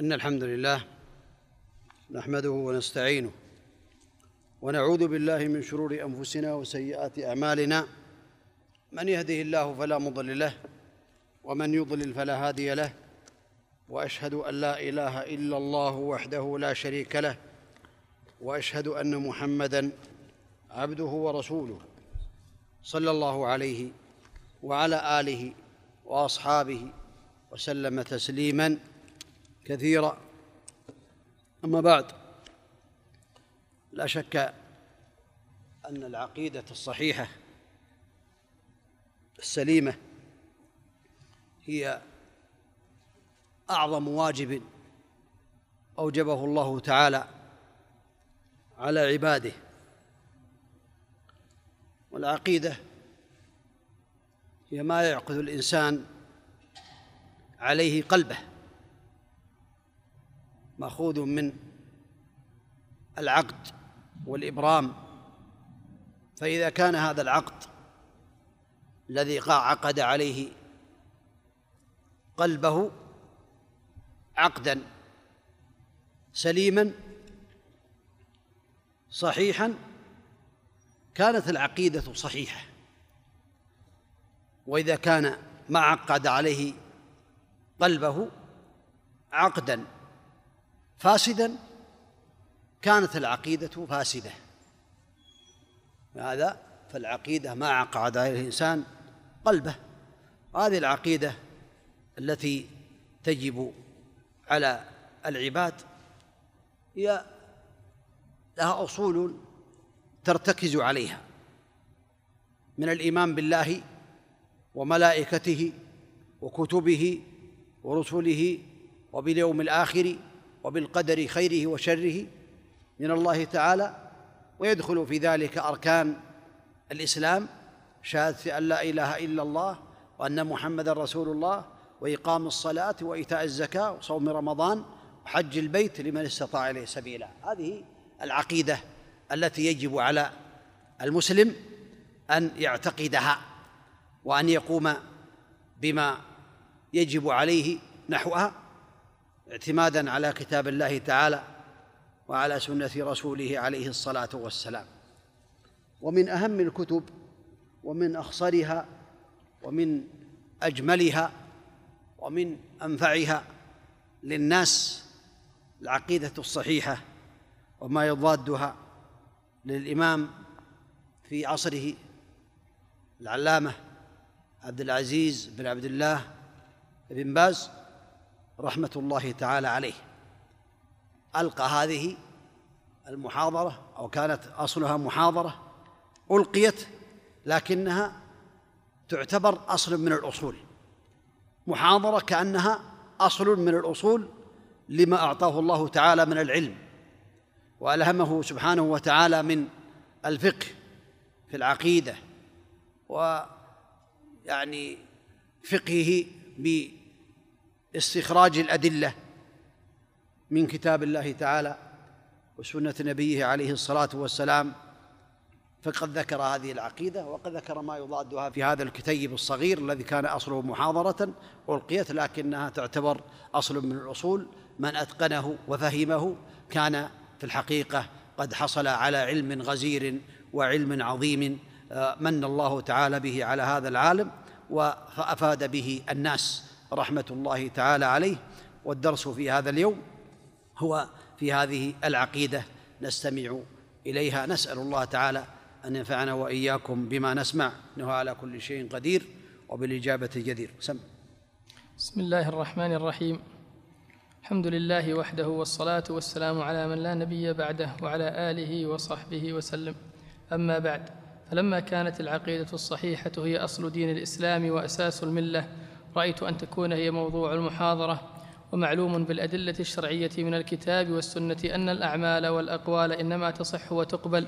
إن الحمد لله نحمده ونستعينه ونعوذ بالله من شرور أنفسنا وسيئات أعمالنا. من يهده الله فلا مضل له ومن يضلل فلا هادي له وأشهد أن لا إله إلا الله وحده لا شريك له وأشهد أن محمدا عبده ورسوله صلى الله عليه وعلى آله وأصحابه وسلم تسليما. كثيرا أما بعد لا شك أن العقيدة الصحيحة السليمة هي أعظم واجب أوجبه الله تعالى على عباده. والعقيدة هي ما يعقد الإنسان عليه قلبه. ماخوذ من العقد والإبرام. فإذا كان هذا العقد الذي عقد عليه قلبه عقدا سليما صحيحا كانت العقيدة صحيحة. وإذا كان ما عقد عليه قلبه عقدا فاسدا؟ كانت العقيدة فاسدة. هذا فالعقيدة ما عقد عليه الإنسان قلبه. هذه العقيدة التي تجب على العباد هي لها أصول ترتكز عليها. من الإيمان بالله وملائكته وكتبه ورسله وباليوم الآخر وبالقدر خيره وشره من الله تعالى ويدخل في ذلك أركان الإسلام شهادة أن لا إله إلا الله وأن محمدا رسول الله وإقام الصلاة وإيتاء الزكاة وصوم رمضان وحج البيت لمن استطاع إليه سبيلا. هذه العقيدة التي يجب على المسلم أن يعتقدها وأن يقوم بما يجب عليه نحوها. اعتمادا على كتاب الله تعالى وعلى سنة رسوله عليه الصلاة والسلام. ومن أهم الكتب ومن أخصرها ومن أجملها ومن أنفعها للناس العقيدة الصحيحة وما يضادها للإمام في عصره العلامة عبد العزيز بن عبد الله بن باز. رحمه الله تعالى عليه. ألقى هذه المحاضرة أو كانت أصلها محاضرة ألقيت لكنها تعتبر أصل من الأصول. محاضرة كأنها أصل من الأصول لما أعطاه الله تعالى من العلم وألهمه سبحانه وتعالى من الفقه في العقيدة ويعني فقهه باستخراج الأدلة من كتاب الله تعالى وسنة نبيه عليه الصلاة والسلام فقد ذكر هذه العقيدة وقد ذكر ما يضادها في هذا الكتيب الصغير الذي كان أصله محاضرة ألقيت لكنها تعتبر أصل من الأصول. من أتقنه وفهمه كان في الحقيقة قد حصل على علم غزير وعلم عظيم آه، من الله تعالى به على هذا العالم وأفاد به الناس. رحمة الله تعالى عليه والدرس في هذا اليوم هو في هذه العقيدة نستمع إليها. نسأل الله تعالى أن ينفعنا وإياكم بما نسمع. إنه على كل شيء قدير وبالإجابة جدير. سم. بسم الله الرحمن الرحيم. الحمد لله وحده والصلاة والسلام على من لا نبي بعده وعلى آله وصحبه وسلم. أما بعد فلما كانت العقيدة الصحيحة هي أصل دين الإسلام وأساس الملة رأيت أن تكون هي موضوع المحاضرة ومعلوم بالأدلة الشرعية من الكتاب والسنة أن الأعمال والأقوال إنما تصح وتقبل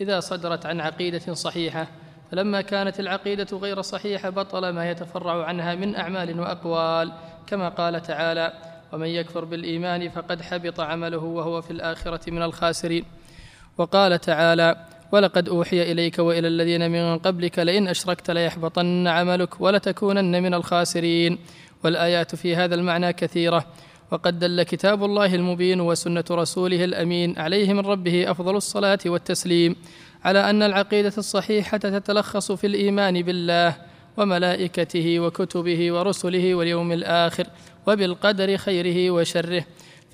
إذا صدرت عن عقيدة صحيحة. فلما كانت العقيدة غير صحيحة بطل ما يتفرع عنها من أعمال وأقوال كما قال تعالى ومن يكفر بالإيمان فقد حبط عمله وهو في الآخرة من الخاسرين وقال تعالى ولقد أوحي إليك وإلى الذين من قبلك لئن أشركت ليحبطن عملك ولتكونن من الخاسرين. والآيات في هذا المعنى كثيرة. وقد دل كتاب الله المبين وسنة رسوله الأمين عليه من ربه أفضل الصلاة والتسليم على أن العقيدة الصحيحة تتلخص في الإيمان بالله وملائكته وكتبه ورسله واليوم الآخر وبالقدر خيره وشره.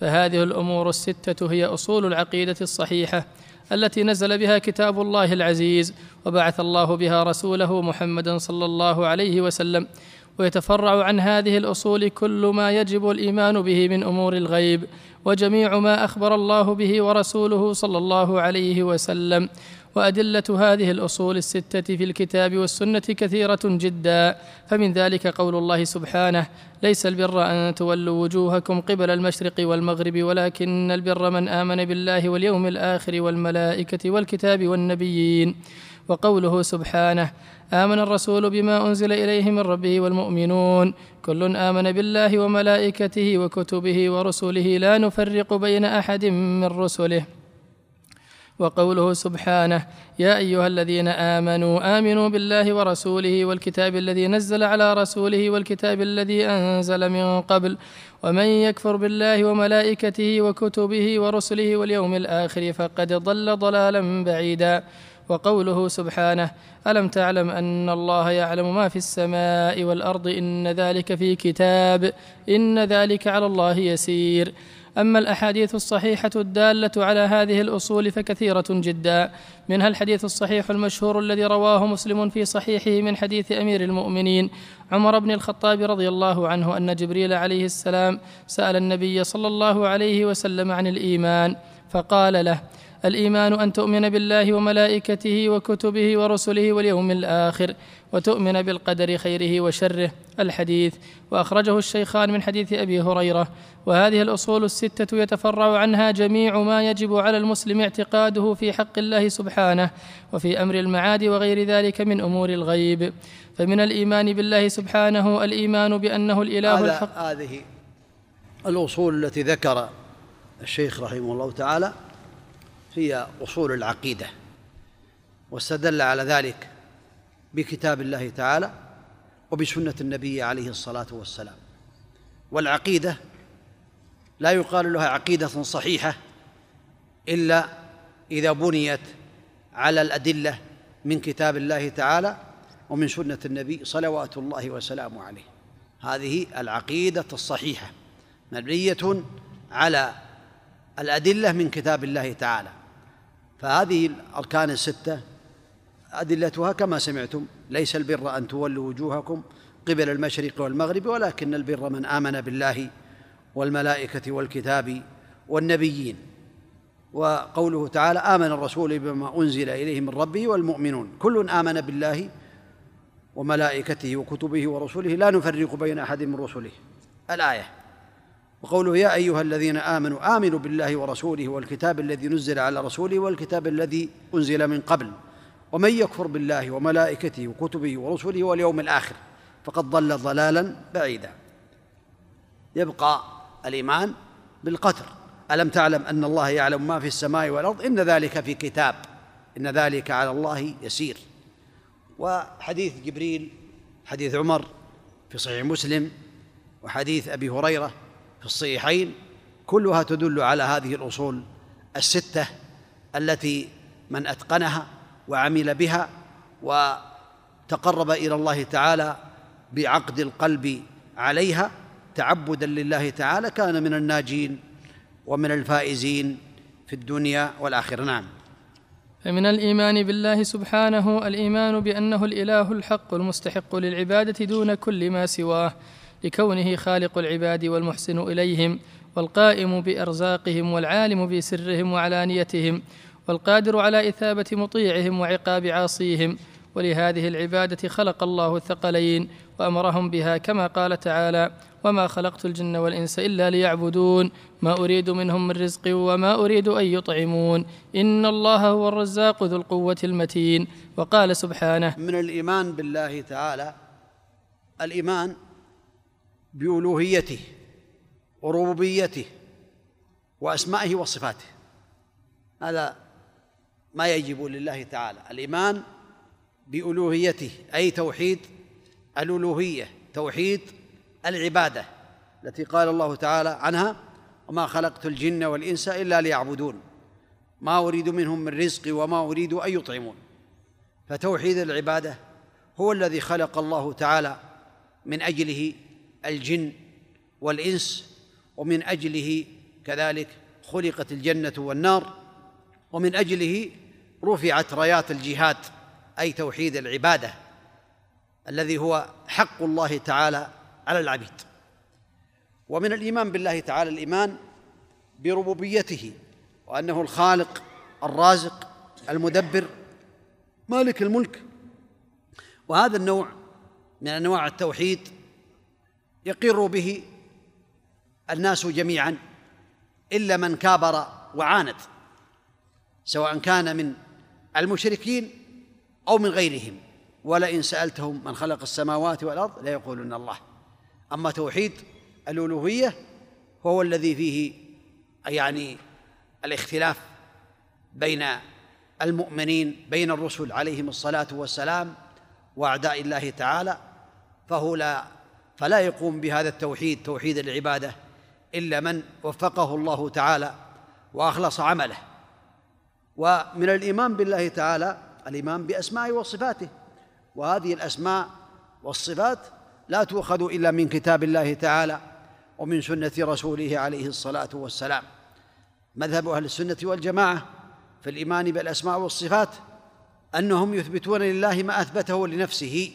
فهذه الأمور الستة هي أصول العقيدة الصحيحة. التي نزل بها كتاب الله العزيز وبعث الله بها رسوله محمدا صلى الله عليه وسلم ويتفرع عن هذه الأصول كل ما يجب الإيمان به من أمور الغيب وجميع ما أخبر الله به ورسوله صلى الله عليه وسلم. وأدلة هذه الأصول الستة في الكتاب والسنة كثيرة جدا فمن ذلك قول الله سبحانه ليس البر أن تولوا وجوهكم قبل المشرق والمغرب ولكن البر من آمن بالله واليوم الآخر والملائكة والكتاب والنبيين وقوله سبحانه آمن الرسول بما أنزل إليه من ربه والمؤمنون كل آمن بالله وملائكته وكتبه ورسله لا نفرق بين أحد من رسله وقوله سبحانه يا أيها الذين آمنوا آمنوا بالله ورسوله والكتاب الذي نزل على رسوله والكتاب الذي أنزل من قبل ومن يكفر بالله وملائكته وكتبه ورسله واليوم الآخر فقد ضل ضلالا بعيدا. وقوله سبحانه ألم تعلم أن الله يعلم ما في السماء والأرض إن ذلك في كتاب إن ذلك على الله يسير. أما الأحاديث الصحيحة الدالة على هذه الأصول فكثيرة جدا. منها الحديث الصحيح المشهور الذي رواه مسلم في صحيحه من حديث أمير المؤمنين عمر بن الخطاب رضي الله عنه أن جبريل عليه السلام سأل النبي صلى الله عليه وسلم عن الإيمان فقال له الإيمان أن تؤمن بالله وملائكته وكتبه ورسله واليوم الآخر وتؤمن بالقدر خيره وشره الحديث. وأخرجه الشيخان من حديث أبي هريرة. وهذه الأصول الستة يتفرع عنها جميع ما يجب على المسلم اعتقاده في حق الله سبحانه وفي أمر المعاد وغير ذلك من أمور الغيب. فمن الإيمان بالله سبحانه الإيمان بأنه الإله الحق. هذه الأصول التي ذكر الشيخ رحمه الله تعالى هي أصول العقيدة واستدل على ذلك. بكتاب الله تعالى وبسنة النبي عليه الصلاة والسلام. والعقيدة لا يقال لها عقيدة صحيحة إلا إذا بنيت على الأدلة من كتاب الله تعالى ومن سنة النبي صلوات الله وسلامه عليه. هذه العقيدة الصحيحة مبنية على الأدلة من كتاب الله تعالى. فهذه الأركان الستة أدلتها كما سمعتم ليس البر أن تولوا وجوهكم قبل المشرق والمغرب ولكن البر من آمن بالله والملائكة والكتاب والنبيين. وقوله تعالى آمن الرسول بما أنزل إليه من ربه والمؤمنون. كل آمن بالله وملائكته وكتبه ورسله لا نفرق بين أحد من رسله. الآية. وقوله يا أيها الذين آمنوا آمنوا بالله ورسوله والكتاب الذي نزل على رسوله والكتاب الذي أنزل من قبل. ومن يكفر بالله وملائكته وكتبه ورسله واليوم الآخر فقد ضل ضلالا بعيدا. يبقى الإيمان بالقدر. ألم تعلم أن الله يعلم ما في السماء والأرض؟ إن ذلك في كتاب. إن ذلك على الله يسير. وحديث جبريل حديث عمر في صحيح مسلم وحديث أبي هريرة في الصحيحين كلها تدل على هذه الأصول الستة التي من أتقنها وعمل بها وتقرب إلى الله تعالى بعقد القلب عليها تعبدا لله تعالى كان من الناجين ومن الفائزين في الدنيا والآخرة. نعم. فمن الإيمان بالله سبحانه الإيمان بأنه الإله الحق المستحق للعبادة دون كل ما سواه لكونه خالق العباد والمحسن إليهم والقائم بأرزاقهم والعالم بسرهم وعلانيتهم والقادر على إثابة مطيعهم وعقاب عاصيهم ولهذه العبادة خلق الله الثقلين وأمرهم بها كما قال تعالى وما خلقت الجن والإنس إلا ليعبدون ما أريد منهم من رزق وما أريد أن يطعمون إن الله هو الرزاق ذو القوة المتين وقال سبحانه من الإيمان بالله تعالى الإيمان بألوهيته وربوبيته وأسمائه وصفاته. هذا ما يجب لله تعالى. الإيمان بألوهيته أي توحيد الألوهية توحيد العبادة التي قال الله تعالى عنها وما خلقت الجن والإنس إلا ليعبدون ما أريد منهم من رزق وما أريد أن يطعمون. فتوحيد العبادة هو الذي خلق الله تعالى من أجله الجن والإنس ومن أجله كذلك خلقت الجنة والنار ومن أجله رفعت رايات الجهاد أي توحيد العبادة الذي هو حق الله تعالى على العبيد. ومن الإيمان بالله تعالى الإيمان بربوبيته وأنه الخالق الرازق المدبر مالك الملك. وهذا النوع من أنواع التوحيد يقر به الناس جميعا إلا من كابر وعاند سواء كان من المشركين أو من غيرهم ولئن سألتهم من خلق السماوات والأرض ليقولن الله. أما توحيد الألوهية هو الذي فيه يعني الاختلاف بين المؤمنين بين الرسل عليهم الصلاة والسلام وأعداء الله تعالى فهو لا فلا يقوم بهذا التوحيد توحيد العبادة إلا من وفقه الله تعالى وأخلص عمله. ومن الإيمان بالله تعالى الإيمان بأسمائه وصفاته. وهذه الأسماء والصفات لا تؤخذ إلا من كتاب الله تعالى ومن سنة رسوله عليه الصلاة والسلام. مذهب أهل السنة والجماعة في الإيمان بالأسماء والصفات أنهم يثبتون لله ما أثبته لنفسه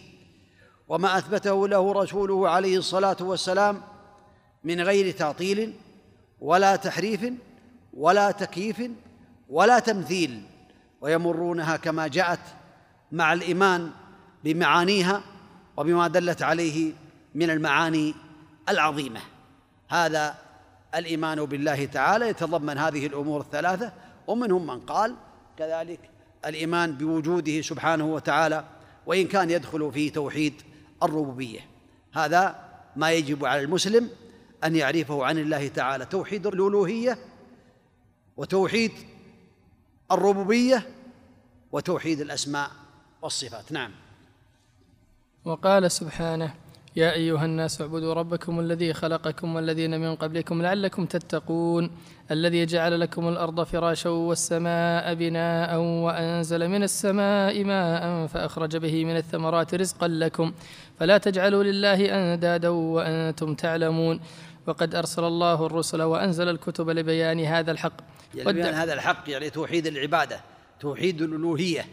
وما أثبته له رسوله عليه الصلاة والسلام من غير تعطيل ولا تحريف ولا تكييف ولا تمثيل ويمرونها كما جاءت مع الإيمان بمعانيها وبما دلت عليه من المعاني العظيمة. هذا الإيمان بالله تعالى يتضمن هذه الأمور الثلاثة ومنهم من قال كذلك الإيمان بوجوده سبحانه وتعالى وإن كان يدخل في توحيد الربوبية. هذا ما يجب على المسلم أن يعرفه عن الله تعالى توحيد الألوهية وتوحيد الربوبية وتوحيد الأسماء والصفات. نعم. وقال سبحانه يا أيها الناس اعبدوا ربكم الذي خلقكم والذين من قبلكم لعلكم تتقون الذي جعل لكم الأرض فراشا والسماء بناء وأنزل من السماء ماء فأخرج به من الثمرات رزقا لكم فلا تجعلوا لله أندادا وأنتم تعلمون. وقد أرسل الله الرسل وأنزل الكتب لبيان هذا الحق يعني بيان هذا الحق يعني توحيد العبادة توحيد الألوهية.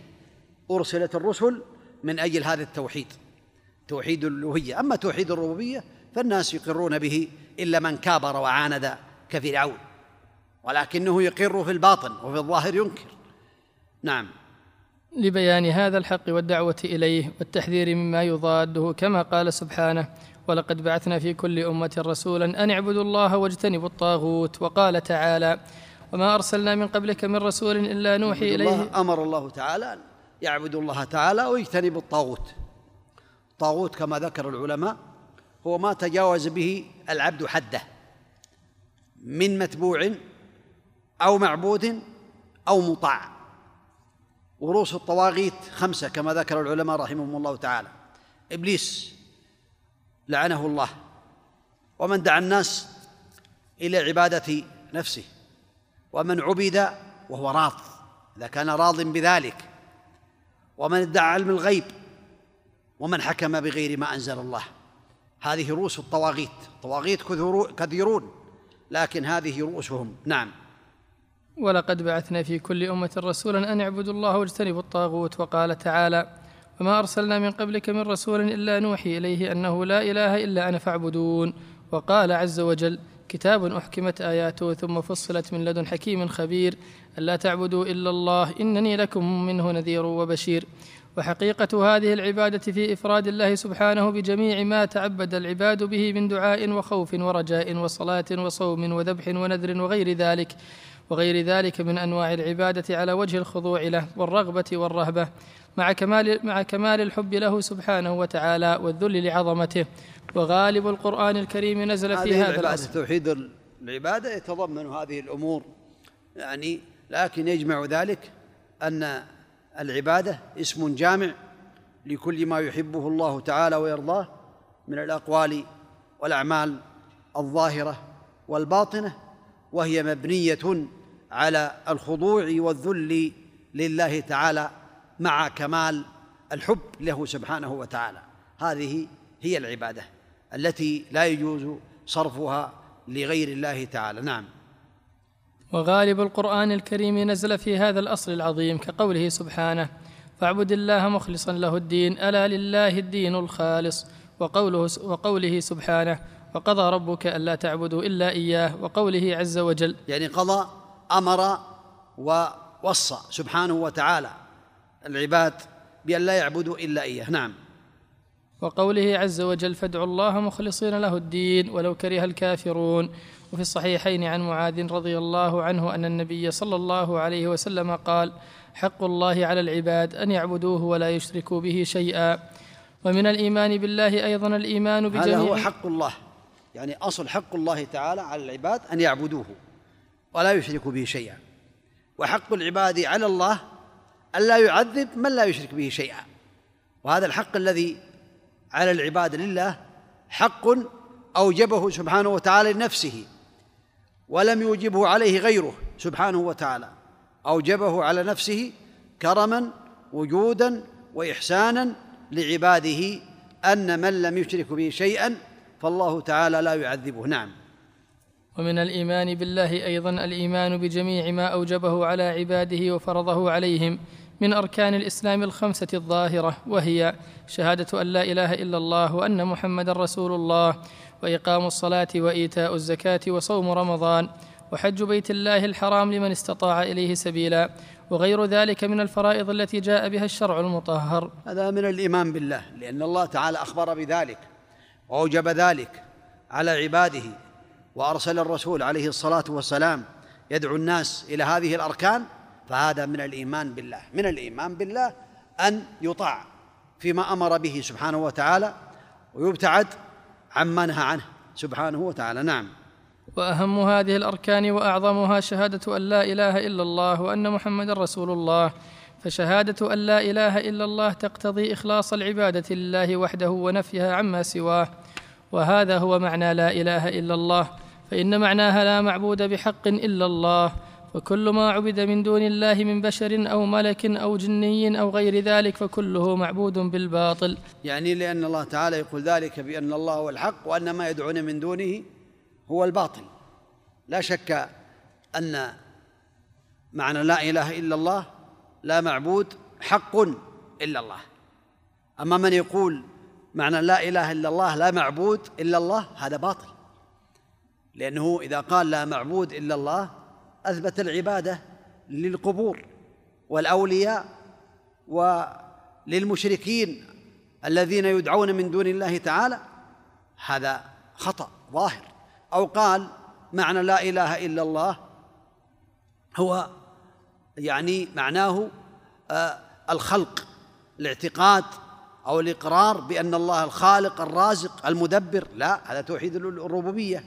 أرسلت الرسل من أجل هذا التوحيد توحيد الألوهية. أما توحيد الربوبية فالناس يقرون به إلا من كابر وعاند كفرعون ولكنه يقر في الباطن وفي الظاهر ينكر. نعم. لبيان هذا الحق والدعوة إليه والتحذير مما يضاده كما قال سبحانه ولقد بعثنا في كل أمة رسولا أن اعبدوا الله واجتنبوا الطاغوت وقال تعالى وما أرسلنا من قبلك من رسول إلا نوحي اليه الله أمر الله تعالى يعبدوا الله تعالى ويجتنبوا الطاغوت. الطاغوت كما ذكر العلماء هو ما تجاوز به العبد حده من متبوع أو معبود أو مطاع. ورؤوس الطواغيت خمسة كما ذكر العلماء رحمهم الله تعالى. إبليس لعنه الله. ومن دعا الناس إلى عبادة نفسه. ومن عبد وهو راض إذا كان راض بذلك. ومن ادعى علم الغيب ومن حكم بغير ما أنزل الله. هذه رؤوس الطواغيت الطواغيت كثيرون لكن هذه رؤوسهم. نعم. ولقد بعثنا في كل أمة رسولا أن اعبدوا الله واجتنبوا الطاغوت وقال تعالى وما أرسلنا من قبلك من رسول إلا نوحي إليه أنه لا إله إلا أنا فاعبدون وقال عز وجل كتاب أحكمت آياته ثم فصلت من لدن حكيم خبير. ألا تعبدوا إلا الله إنني لكم منه نذير وبشير. وحقيقة هذه العبادة في إفراد الله سبحانه بجميع ما تعبد العباد به من دعاء وخوف ورجاء وصلاة وصوم وذبح ونذر وغير ذلك. وغير ذلك من أنواع العبادة على وجه الخضوع له والرغبة والرهبة. مع كمال مع كمال الحب له سبحانه وتعالى والذل لعظمته. وغالب القرآن الكريم نزل في هذا الأصل. توحيد العبادة يتضمن هذه الأمور يعني لكن يجمع ذلك أن العبادة اسم جامع لكل ما يحبه الله تعالى ويرضاه من الأقوال والأعمال الظاهرة والباطنة وهي مبنية على الخضوع والذل لله تعالى مع كمال الحب له سبحانه وتعالى. هذه هي العبادة التي لا يجوز صرفها لغير الله تعالى. نعم. وغالب القرآن الكريم نزل في هذا الأصل العظيم كقوله سبحانه فاعبد الله مخلصا له الدين ألا لله الدين الخالص وقوله وقوله سبحانه وقضى ربك ألا تعبدوا إلا إياه وقوله عز وجل يعني قضى أمر ووصى سبحانه وتعالى. العباد بأن لا يعبدوا إلا إياه. نعم. وقوله عز وجل فادعوا الله مخلصين له الدين ولو كره الكافرون. وفي الصحيحين عن معاذ رضي الله عنه أن النبي صلى الله عليه وسلم قال حق الله على العباد أن يعبدوه ولا يشركوا به شيئا. ومن الإيمان بالله أيضا الإيمان بجميع هذا هو حق الله. يعني أصل حق الله تعالى على العباد أن يعبدوه ولا يشركوا به شيئا. وحق العباد على الله ألا يعذب من لا يشرك به شيئا. وهذا الحق الذي على العباد لله حق أوجبه سبحانه وتعالى لنفسه ولم يوجبه عليه غيره سبحانه وتعالى. أوجبه على نفسه كرما وجودا وإحسانا لعباده أن من لم يشرك به شيئا فالله تعالى لا يعذبه. نعم. ومن الإيمان بالله أيضا الإيمان بجميع ما أوجبه على عباده وفرضه عليهم من أركان الإسلام الخمسة الظاهرة وهي شهادة أن لا إله إلا الله وأن محمدا رسول الله وإقام الصلاة وإيتاء الزكاة وصوم رمضان وحج بيت الله الحرام لمن استطاع إليه سبيلا وغير ذلك من الفرائض التي جاء بها الشرع المطهر. هذا من الإيمان بالله لأن الله تعالى أخبر بذلك وأوجب ذلك على عباده وأرسل الرسول عليه الصلاة والسلام يدعو الناس إلى هذه الأركان فهذا من الإيمان بالله. من الإيمان بالله أن يطاع فيما أمر به سبحانه وتعالى ويبتعد عما نهى عنه سبحانه وتعالى. نعم. وأهم هذه الأركان وأعظمها شهادة أن لا إله إلا الله وأن محمدا رسول الله. فشهادة أن لا إله إلا الله تقتضي إخلاص العبادة لله وحده ونفيها عما سواه. وهذا هو معنى لا إله إلا الله. فإن معناها لا معبود بحق إلا الله. وكل ما عبد من دون الله من بشر أو ملك أو جني أو غير ذلك فكله معبود بالباطل. يعني لأن الله تعالى يقول ذلك بأن الله هو الحق وأن ما يدعون من دونه هو الباطل. لا شك أن معنى لا إله إلا الله لا معبود حق إلا الله. أما من يقول معنى لا إله إلا الله لا معبود إلا الله هذا باطل. لأنه إذا قال لا معبود إلا الله أثبت العبادة للقبور والأولياء وللمشركين الذين يدعون من دون الله تعالى هذا خطأ ظاهر. أو قال معنى لا إله إلا الله هو يعني معناه آه الخلق الاعتقاد أو الإقرار بأن الله الخالق الرازق المدبر. لا هذا توحيد الربوبية.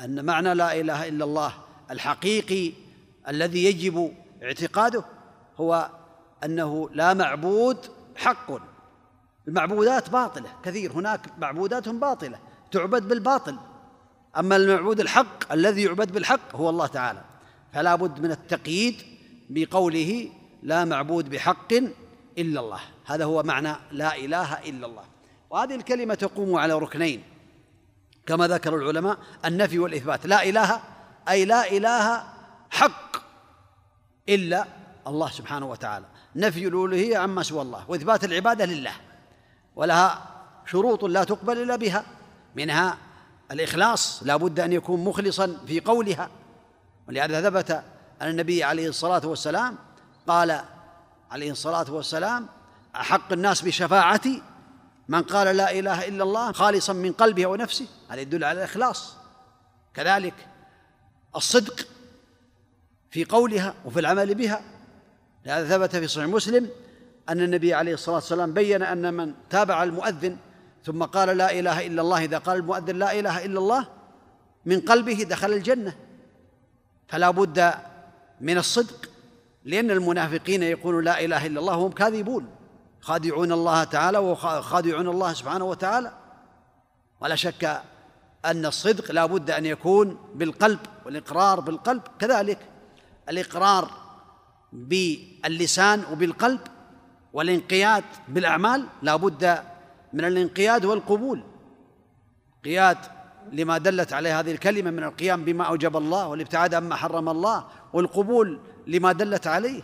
أن معنى لا إله إلا الله الحقيقي الذي يجب اعتقاده هو أنه لا معبود حق. المعبودات باطلة كثير هناك معبودات باطلة تعبد بالباطل. أما المعبود الحق الذي يعبد بالحق هو الله تعالى. فلا بد من التقييد بقوله لا معبود بحق إلا الله. هذا هو معنى لا إله إلا الله. وهذه الكلمة تقوم على ركنين. كما ذكر العلماء النفي والإثبات. لا إله أي لا إله حق إلا الله سبحانه وتعالى. نفي الألوهية عما سوى الله وإثبات العبادة لله ولها شروط لا تقبل إلا بها. منها الإخلاص لا بد أن يكون مخلصا في قولها. ولهذا ثبت أن النبي عليه الصلاة والسلام قال عليه الصلاة والسلام أحق الناس بشفاعتي من قال لا إله إلا الله خالصا من قلبه ونفسه. هذا يدل على الإخلاص. كذلك الصدق في قولها وفي العمل بها. لهذا ثبت في صحيح مسلم أن النبي عليه الصلاة والسلام بين أن من تابع المؤذن ثم قال لا إله إلا الله إذا قال المؤذن لا إله إلا الله من قلبه دخل الجنة. فلا بد من الصدق لأن المنافقين يقولون لا إله إلا الله وهم كاذبون. خادعون الله تعالى وخادعون الله سبحانه وتعالى. ولا شك أن الصدق لا بد أن يكون بالقلب والإقرار بالقلب. كذلك الإقرار باللسان وبالقلب والانقياد بالأعمال لا بد من الانقياد والقبول. قياد لما دلت عليه هذه الكلمة من القيام بما أوجب الله والابتعاد عما حرم الله والقبول لما دلت عليه.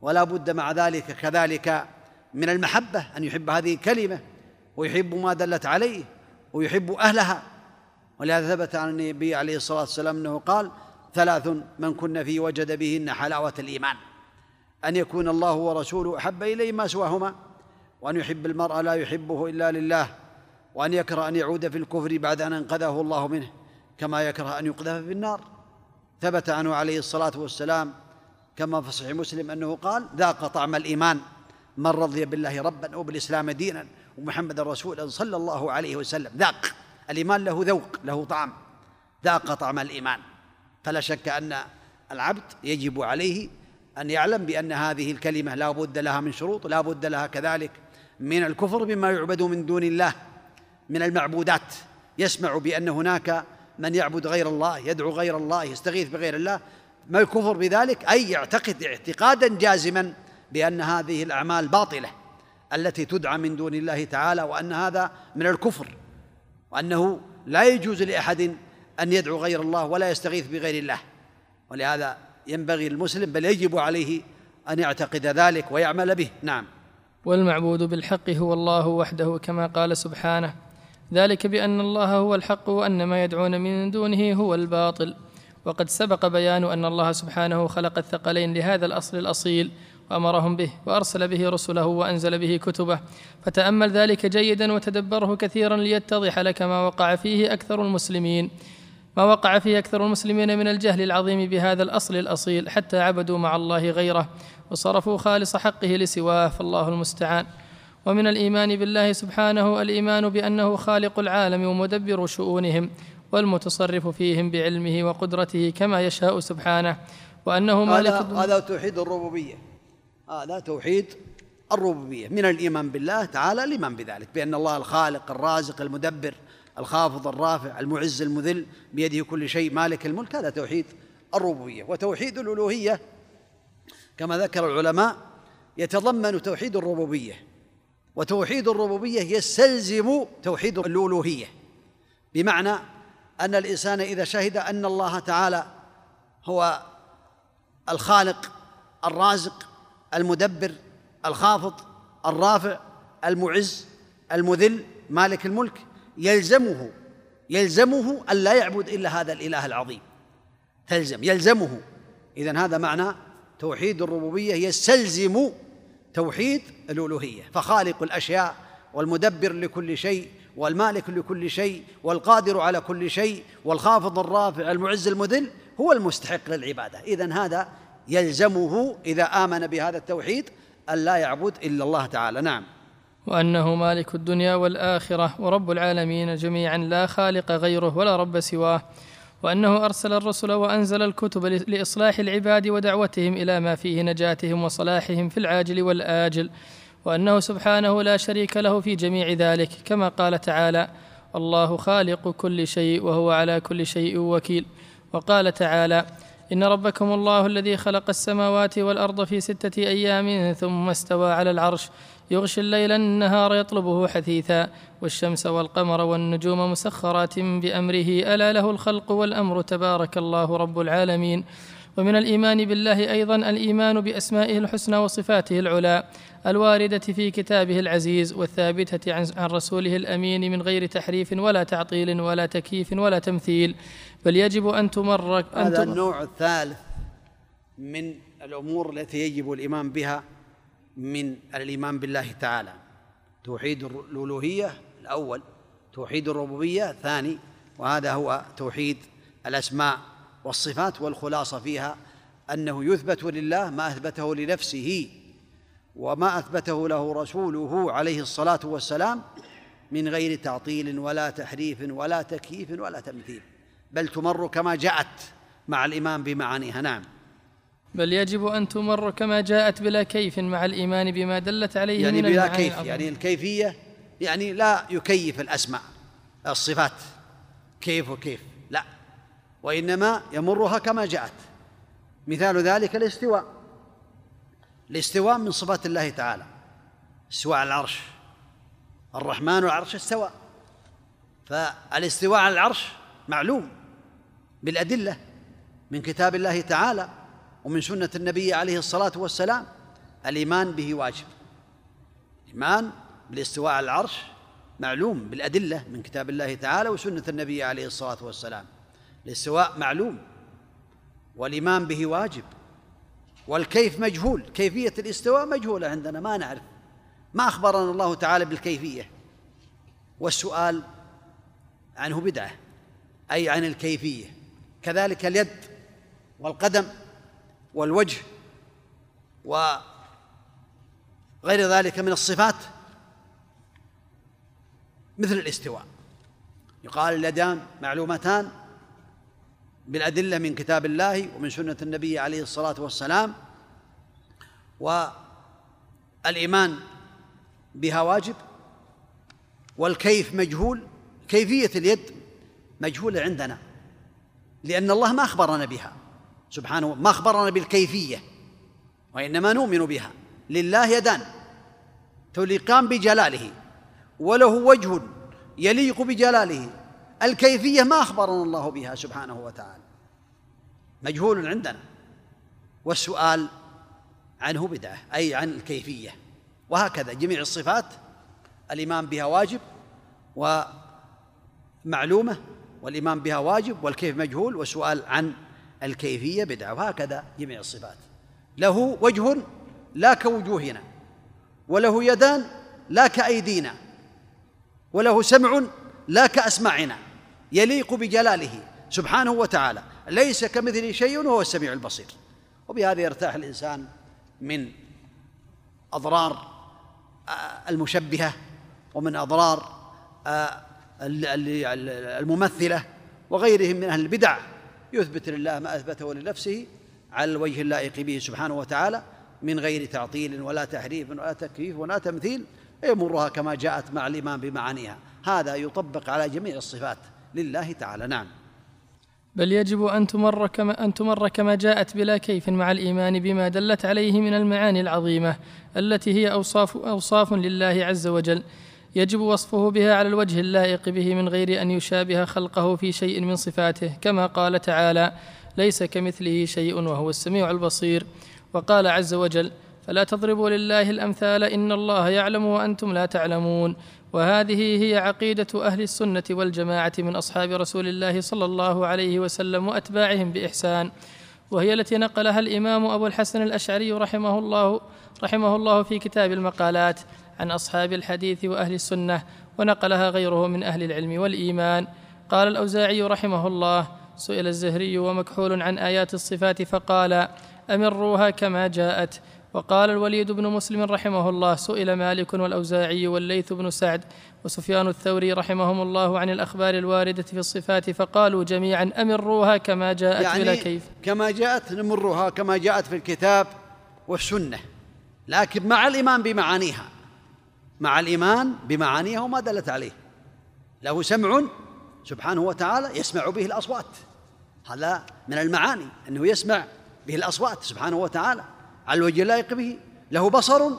ولا بد مع ذلك كذلك من المحبة أن يحب هذه الكلمة ويحب ما دلت عليه ويحب أهلها. ولهذا ثبت عن النبي عليه الصلاة والسلام أنه قال ثلاث من كن فيه وجد بهن حلاوة الإيمان. أن يكون الله ورسوله أحب إليه ما سواهما وأن يحب المرء لا يحبه إلا لله وأن يكره أن يعود في الكفر بعد أن أنقذه الله منه كما يكره أن يقذف في النار. ثبت عنه عليه الصلاة والسلام كما في صحيح مسلم أنه قال ذاق طعم الإيمان من رضي بالله ربا وبالإسلام دينا ومحمد رسولا صلى الله عليه وسلم. ذاق. الإيمان له ذوق له طعم. ذاق طعم الإيمان. فلا شك أن العبد يجب عليه أن يعلم بأن هذه الكلمة لا بد لها من شروط لا بد لها كذلك من الكفر بما يعبد من دون الله من المعبودات. يسمع بأن هناك من يعبد غير الله يدعو غير الله يستغيث بغير الله. ما الكفر بذلك؟ أي يعتقد اعتقادا جازما بأن هذه الأعمال باطلة التي تدعى من دون الله تعالى وأن هذا من الكفر. وأنه لا يجوز لأحد أن يدعو غير الله ولا يستغيث بغير الله. ولهذا ينبغي المسلم بل يجب عليه أن يعتقد ذلك ويعمل به. نعم. والمعبود بالحق هو الله وحده كما قال سبحانه ذلك بأن الله هو الحق وأن ما يدعون من دونه هو الباطل. وقد سبق بيان أن الله سبحانه خلق الثقلين لهذا الأصل الأصيل وأمرهم به وأرسل به رسله وأنزل به كتبه. فتأمل ذلك جيدا وتدبره كثيرا ليتضح لك ما وقع فيه أكثر المسلمين. ما وقع فيه أكثر المسلمين من الجهل العظيم بهذا الأصل الأصيل حتى عبدوا مع الله غيره وصرفوا خالص حقه لسواه فالله المستعان. ومن الإيمان بالله سبحانه الإيمان بأنه خالق العالم ومدبر شؤونهم والمتصرف فيهم بعلمه وقدرته كما يشاء سبحانه وأنه مالك هذا, هذا توحيد الربوبية. هذا توحيد الربوبية. من الإيمان بالله تعالى الايمان بذلك؟ بأن الله الخالق الرازق المدبر الخافض الرافع المعز المذل بيده كل شيء مالك الملك. هذا توحيد الربوبية. وتوحيد الألوهية كما ذكر العلماء يتضمن توحيد الربوبية. وتوحيد الربوبية يستلزم توحيد الألوهية. بمعنى أن الإنسان إذا شهد أن الله تعالى هو الخالق الرازق المدبر الخافض الرافع المعز المذل مالك الملك يلزمه يلزمه أن لا يعبد إلا هذا الإله العظيم. تلزم يلزمه. إذن هذا معنى توحيد الربوبية يستلزم توحيد الألوهية. فخالق الأشياء والمدبر لكل شيء والمالك لكل شيء والقادر على كل شيء والخافض الرافع المعز المذل هو المستحق للعبادة. إذن هذا يلزمه إذا آمن بهذا التوحيد أن لا يعبد إلا الله تعالى. نعم. وأنه مالك الدنيا والآخرة ورب العالمين جميعا لا خالق غيره ولا رب سواه وأنه أرسل الرسل وأنزل الكتب لإصلاح العباد ودعوتهم إلى ما فيه نجاتهم وصلاحهم في العاجل والآجل وأنه سبحانه لا شريك له في جميع ذلك كما قال تعالى الله خالق كل شيء وهو على كل شيء وكيل وقال تعالى إن ربكم الله الذي خلق السماوات والأرض في ستة أيام ثم استوى على العرش. يغشي الليل النهار يطلبه حثيثا والشمس والقمر والنجوم مسخرات بأمره. ألا له الخلق والأمر تبارك الله رب العالمين. ومن الإيمان بالله أيضا الإيمان بأسمائه الحسنى وصفاته العلى الواردة في كتابه العزيز والثابتة عن رسوله الأمين من غير تحريف ولا تعطيل ولا تكييف ولا تمثيل. بل يجب أن تمر هذا النوع الثالث من الأمور التي يجب الإيمان بها من الإيمان بالله تعالى. توحيد الألوهية الأول توحيد الربوبية الثاني وهذا هو توحيد الأسماء والصفات والخلاصة فيها أنه يثبت لله ما أثبته لنفسه وما أثبته له رسوله عليه الصلاة والسلام من غير تعطيل ولا تحريف ولا تكييف ولا تمثيل. بل تمر كما جاءت مع الإيمان بمعانيها. نعم. بل يجب أن تمر كما جاءت بلا كيف مع الإيمان بما دلت عليه يعني من بلا كيف يعني الكيفية يعني لا يكيف الأسماء الصفات كيف وكيف لا. وإنما يمرها كما جاءت. مثال ذلك الاستواء. الاستواء من صفات الله تعالى. استواء على العرش. الرحمن العرش استوى. فالاستواء على العرش معلوم. بالأدلة من كتاب الله تعالى ومن سنة النبي عليه الصلاة والسلام الإيمان به واجب. الإيمان بالاستواء على العرش معلوم بالأدلة من كتاب الله تعالى وسنة النبي عليه الصلاة والسلام. الاستواء معلوم والإيمان به واجب والكيف مجهول كيفية الاستواء مجهولة عندنا ما نعرف. ما أخبرنا الله تعالى بالكيفية. والسؤال عنه بدعة أي عن الكيفية؟ كذلك اليد والقدم والوجه وغير ذلك من الصفات مثل الاستواء. يقال اليدان معلومتان بالأدلة من كتاب الله ومن سنة النبي عليه الصلاة والسلام والإيمان بها واجب والكيف مجهول كيفية اليد مجهولة عندنا. لأن الله ما أخبرنا بها. سبحانه ما أخبرنا بالكيفية وإنما نؤمن بها. لله يدان. تليقان بجلاله. وله وجه يليق بجلاله. الكيفية ما أخبرنا الله بها سبحانه وتعالى. مجهول عندنا. والسؤال عنه بدعة أي عن الكيفية. وهكذا جميع الصفات. الإيمان بها واجب ومعلومة والإيمان بها واجب والكيف مجهول والسؤال عن الكيفية بدعة وهكذا جميع الصفات. له وجه لا كوجوهنا وله يدان لا كأيدينا وله سمع لا كأسماعنا يليق بجلاله سبحانه وتعالى. ليس كمثله شيء وهو السميع البصير. وبهذا يرتاح الإنسان من أضرار المشبهة ومن أضرار الممثلة وغيرهم من أهل البدع. يثبت لله ما أثبته لنفسه على الوجه اللائق به سبحانه وتعالى من غير تعطيل ولا تحريف ولا تكييف ولا تمثيل يمرها كما جاءت مع الإيمان بمعانيها. هذا يطبق على جميع الصفات لله تعالى. نعم. بل يجب أن تمر كما أن تمر كما جاءت بلا كيف مع الإيمان بما دلت عليه من المعاني العظيمة التي هي أوصاف أوصاف لله عز وجل. يجب وصفه بها على الوجه اللائق به من غير أن يشابه خلقه في شيء من صفاته كما قال تعالى ليس كمثله شيء وهو السميع البصير وقال عز وجل فلا تضربوا لله الأمثال إن الله يعلم وأنتم لا تعلمون وهذه هي عقيدة أهل السنة والجماعة من أصحاب رسول الله صلى الله عليه وسلم وأتباعهم بإحسان. وهي التي نقلها الإمام أبو الحسن الأشعري رحمه الله رحمه الله في كتاب المقالات. عن أصحاب الحديث وأهل السنة ونقلها غيره من أهل العلم والإيمان. قال الأوزاعي رحمه الله سئل الزهري ومكحول عن آيات الصفات فقال أمروها كما جاءت. وقال الوليد بن مسلم رحمه الله سئل مالك والأوزاعي والليث بن سعد وسفيان الثوري رحمهم الله عن الأخبار الواردة في الصفات فقالوا جميعا أمروها كما جاءت يعني بلا كيف؟ كما جاءت نمرها كما جاءت في الكتاب والسنة لكن مع الإيمان بمعانيها. مع الإيمان بمعانيها وما دلت عليه. له سمع سبحانه وتعالى يسمع به الأصوات. هذا من المعاني أنه يسمع به الأصوات سبحانه وتعالى. على الوجه اللائق به. له بصر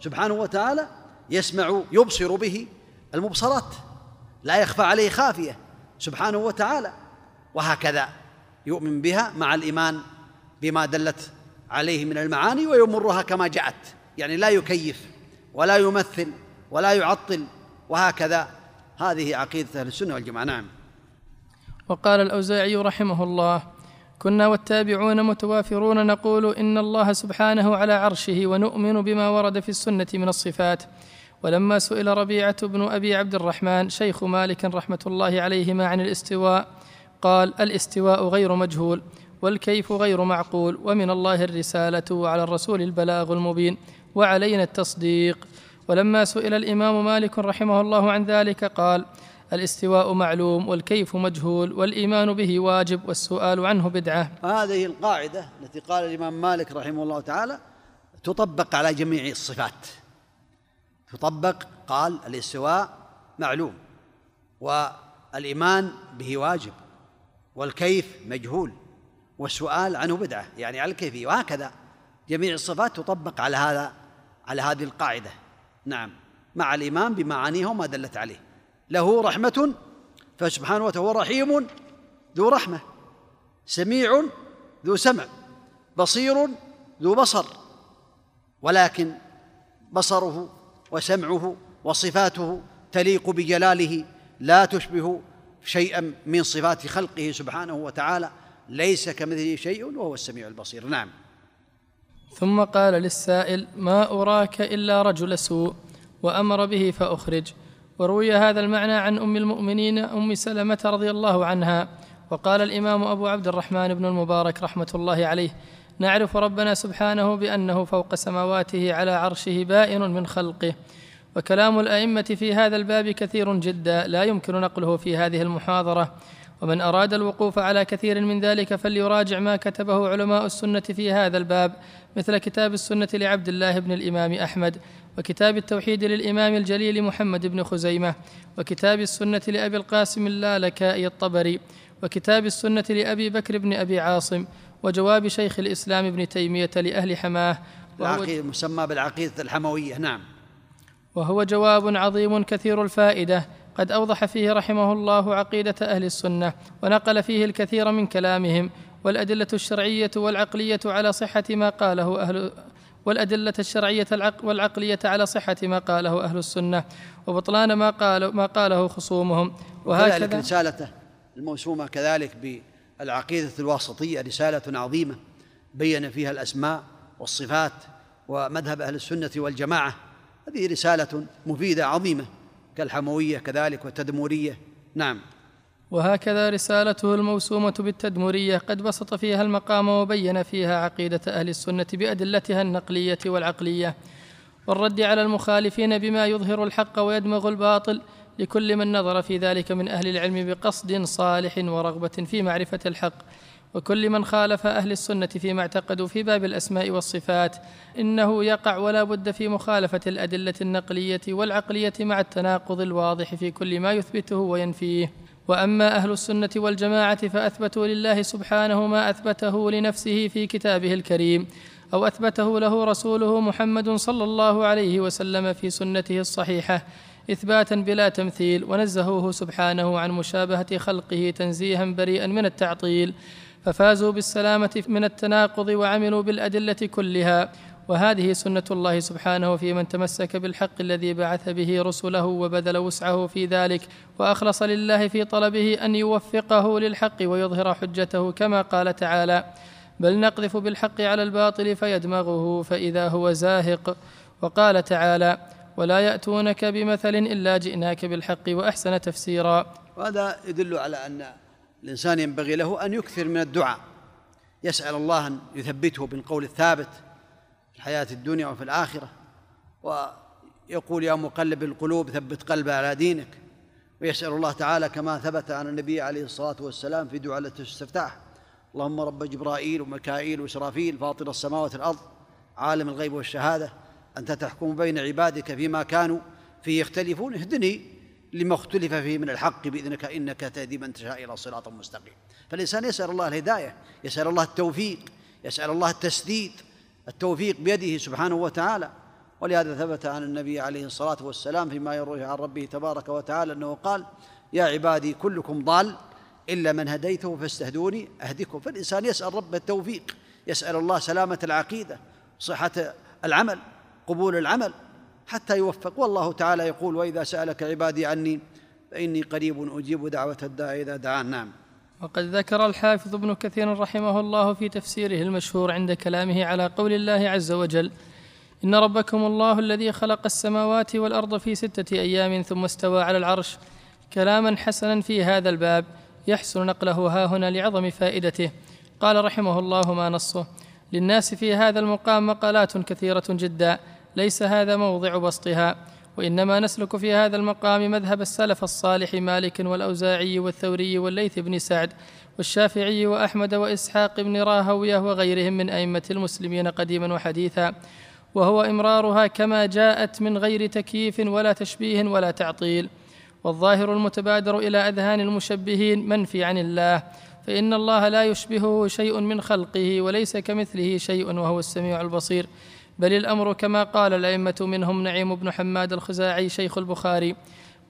سبحانه وتعالى يسمع يبصر به المبصرات. لا يخفى عليه خافية سبحانه وتعالى. وهكذا يؤمن بها مع الإيمان بما دلت عليه من المعاني ويمرها كما جاءت. يعني لا يكيف. ولا يمثل ولا يعطل وهكذا. هذه عقيدة أهل السنة والجماعة. نعم. وقال الأوزاعي رحمه الله كنا والتابعون متوافرون نقول إن الله سبحانه على عرشه ونؤمن بما ورد في السنة من الصفات. ولما سئل ربيعة بن أبي عبد الرحمن شيخ مالك رحمة الله عليهما عن الاستواء قال الاستواء غير مجهول والكيف غير معقول ومن الله الرسالة وعلى الرسول البلاغ المبين وعلينا التصديق. ولما سئل الإمام مالك رحمه الله عن ذلك قال الاستواء معلوم والكيف مجهول والإيمان به واجب والسؤال عنه بدعة. هذه القاعدة التي قال الإمام مالك رحمه الله تعالى تطبق على جميع الصفات. تطبق قال الاستواء معلوم والإيمان به واجب والكيف مجهول والسؤال عنه بدعة. يعني على الكيفية. وهكذا جميع الصفات تطبق على هذا على هذه القاعدة. نعم. مع الإيمان بمعانيه وما دلت عليه. له رحمة فسبحانه وتعالى رحيم ذو رحمة. سميع ذو سمع. بصير ذو بصر. ولكن بصره وسمعه وصفاته تليق بجلاله لا تشبه شيئا من صفات خلقه سبحانه وتعالى. ليس كمثله شيء وهو السميع البصير. نعم. ثم قال للسائل ما أراك إلا رجل سوء. وأمر به فأخرج. وروي هذا المعنى عن أم المؤمنين أم سلمة رضي الله عنها. وقال الإمام أبو عبد الرحمن بن المبارك رحمة الله عليه نعرف ربنا سبحانه بأنه فوق سماواته على عرشه بائن من خلقه. وكلام الأئمة في هذا الباب كثير جدا لا يمكن نقله في هذه المحاضرة. ومن أراد الوقوف على كثير من ذلك فليراجع ما كتبه علماء السنة في هذا الباب. مثل كتاب السنة لعبد الله بن الإمام أحمد وكتاب التوحيد للإمام الجليل محمد بن خزيمة وكتاب السنة لأبي القاسم اللالكائي الطبري وكتاب السنة لأبي بكر بن أبي عاصم وجواب شيخ الإسلام ابن تيمية لأهل حماه. العقيدة مسمى بالعقيدة الحموية نعم. وهو جواب عظيم كثير الفائدة. قد أوضح فيه رحمه الله عقيدة أهل السنة ونقل فيه الكثير من كلامهم. والأدلة الشرعية والعقلية على صحة ما قاله أهل والأدلة الشرعية والعقلية على صحة ما قاله أهل السنة وبطلان ما قال ما قاله خصومهم. وهكذا رسالته الموسومة كذلك بالعقيدة الواسطية رسالة عظيمة بين فيها الأسماء والصفات ومذهب أهل السنة والجماعة. هذه رسالة مفيدة عظيمة كالحموية كذلك والتدمورية. نعم. وهكذا رسالته الموسومة بالتدمرية قد بسط فيها المقام وبين فيها عقيدة أهل السنة بأدلتها النقلية والعقلية والرد على المخالفين بما يظهر الحق ويدمغ الباطل لكل من نظر في ذلك من أهل العلم بقصد صالح ورغبة في معرفة الحق وكل من خالف أهل السنة فيما اعتقدوا في باب الأسماء والصفات إنه يقع ولا بد في مخالفة الأدلة النقلية والعقلية مع التناقض الواضح في كل ما يثبته وينفيه. وأما أهل السنة والجماعة فأثبتوا لله سبحانه ما أثبته لنفسه في كتابه الكريم أو أثبته له رسوله محمد صلى الله عليه وسلم في سنته الصحيحة إثباتا بلا تمثيل ونزهوه سبحانه عن مشابهة خلقه تنزيها بريئا من التعطيل ففازوا بالسلامة من التناقض وعملوا بالأدلة كلها. وهذه سنة الله سبحانه في من تمسك بالحق الذي بعث به رسله وبذل وسعه في ذلك وأخلص لله في طلبه أن يوفقه للحق ويظهر حجته كما قال تعالى بل نقذف بالحق على الباطل فيدمغه فإذا هو زاهق. وقال تعالى ولا يأتونك بمثل إلا جئناك بالحق وأحسن تفسيرا. وهذا يدل على أن الإنسان ينبغي له أن يكثر من الدعاء يسأل الله أن يثبته بالقول الثابت في الحياة الدنيا وفي الآخرة. ويقول يا مقلب القلوب ثبت قلبي على دينك. ويسأل الله تعالى كما ثبت عن النبي عليه الصلاة والسلام في دعاء الاستفتاح اللهم رب جبرائيل وميكائيل وإسرافيل فاطر السماوات والأرض عالم الغيب والشهادة أنت تحكم بين عبادك فيما كانوا فيه يختلفون. اهدني لما اختلف فيه من الحق بإذنك إنك تهدي من تشاء إلى صراط مستقيم. فالإنسان يسأل الله الهداية يسأل الله التوفيق يسأل الله التسديد. التوفيق بيده سبحانه وتعالى. ولهذا ثبت عن النبي عليه الصلاة والسلام فيما يرويه عن ربه تبارك وتعالى أنه قال يا عبادي كلكم ضال إلا من هديته فاستهدوني اهدكم فالإنسان يسأل رب التوفيق يسأل الله سلامة العقيدة صحة العمل قبول العمل حتى يوفق. والله تعالى يقول وإذا سألك عبادي عني فإني قريب أجيب دعوة الداعي إذا دعان. نعم. وقد ذكر الحافظ ابن كثير رحمه الله في تفسيره المشهور عند كلامه على قول الله عز وجل إن ربكم الله الذي خلق السماوات والأرض في ستة أيام ثم استوى على العرش كلاما حسنا في هذا الباب يحسن نقله ها هنا لعظم فائدته. قال رحمه الله ما نصه للناس في هذا المقام مقالات كثيرة جدا ليس هذا موضع بسطها وإنما نسلك في هذا المقام مذهب السلف الصالح مالك والأوزاعي والثوري والليث بن سعد والشافعي وأحمد وإسحاق بن راهوية وغيرهم من أئمة المسلمين قديما وحديثا وهو إمرارها كما جاءت من غير تكييف ولا تشبيه ولا تعطيل والظاهر المتبادر إلى أذهان المشبهين منفي عن الله فإن الله لا يشبهه شيء من خلقه وليس كمثله شيء وهو السميع البصير. بل الأمر كما قال الأئمة منهم نعيم بن حماد الخزاعي شيخ البخاري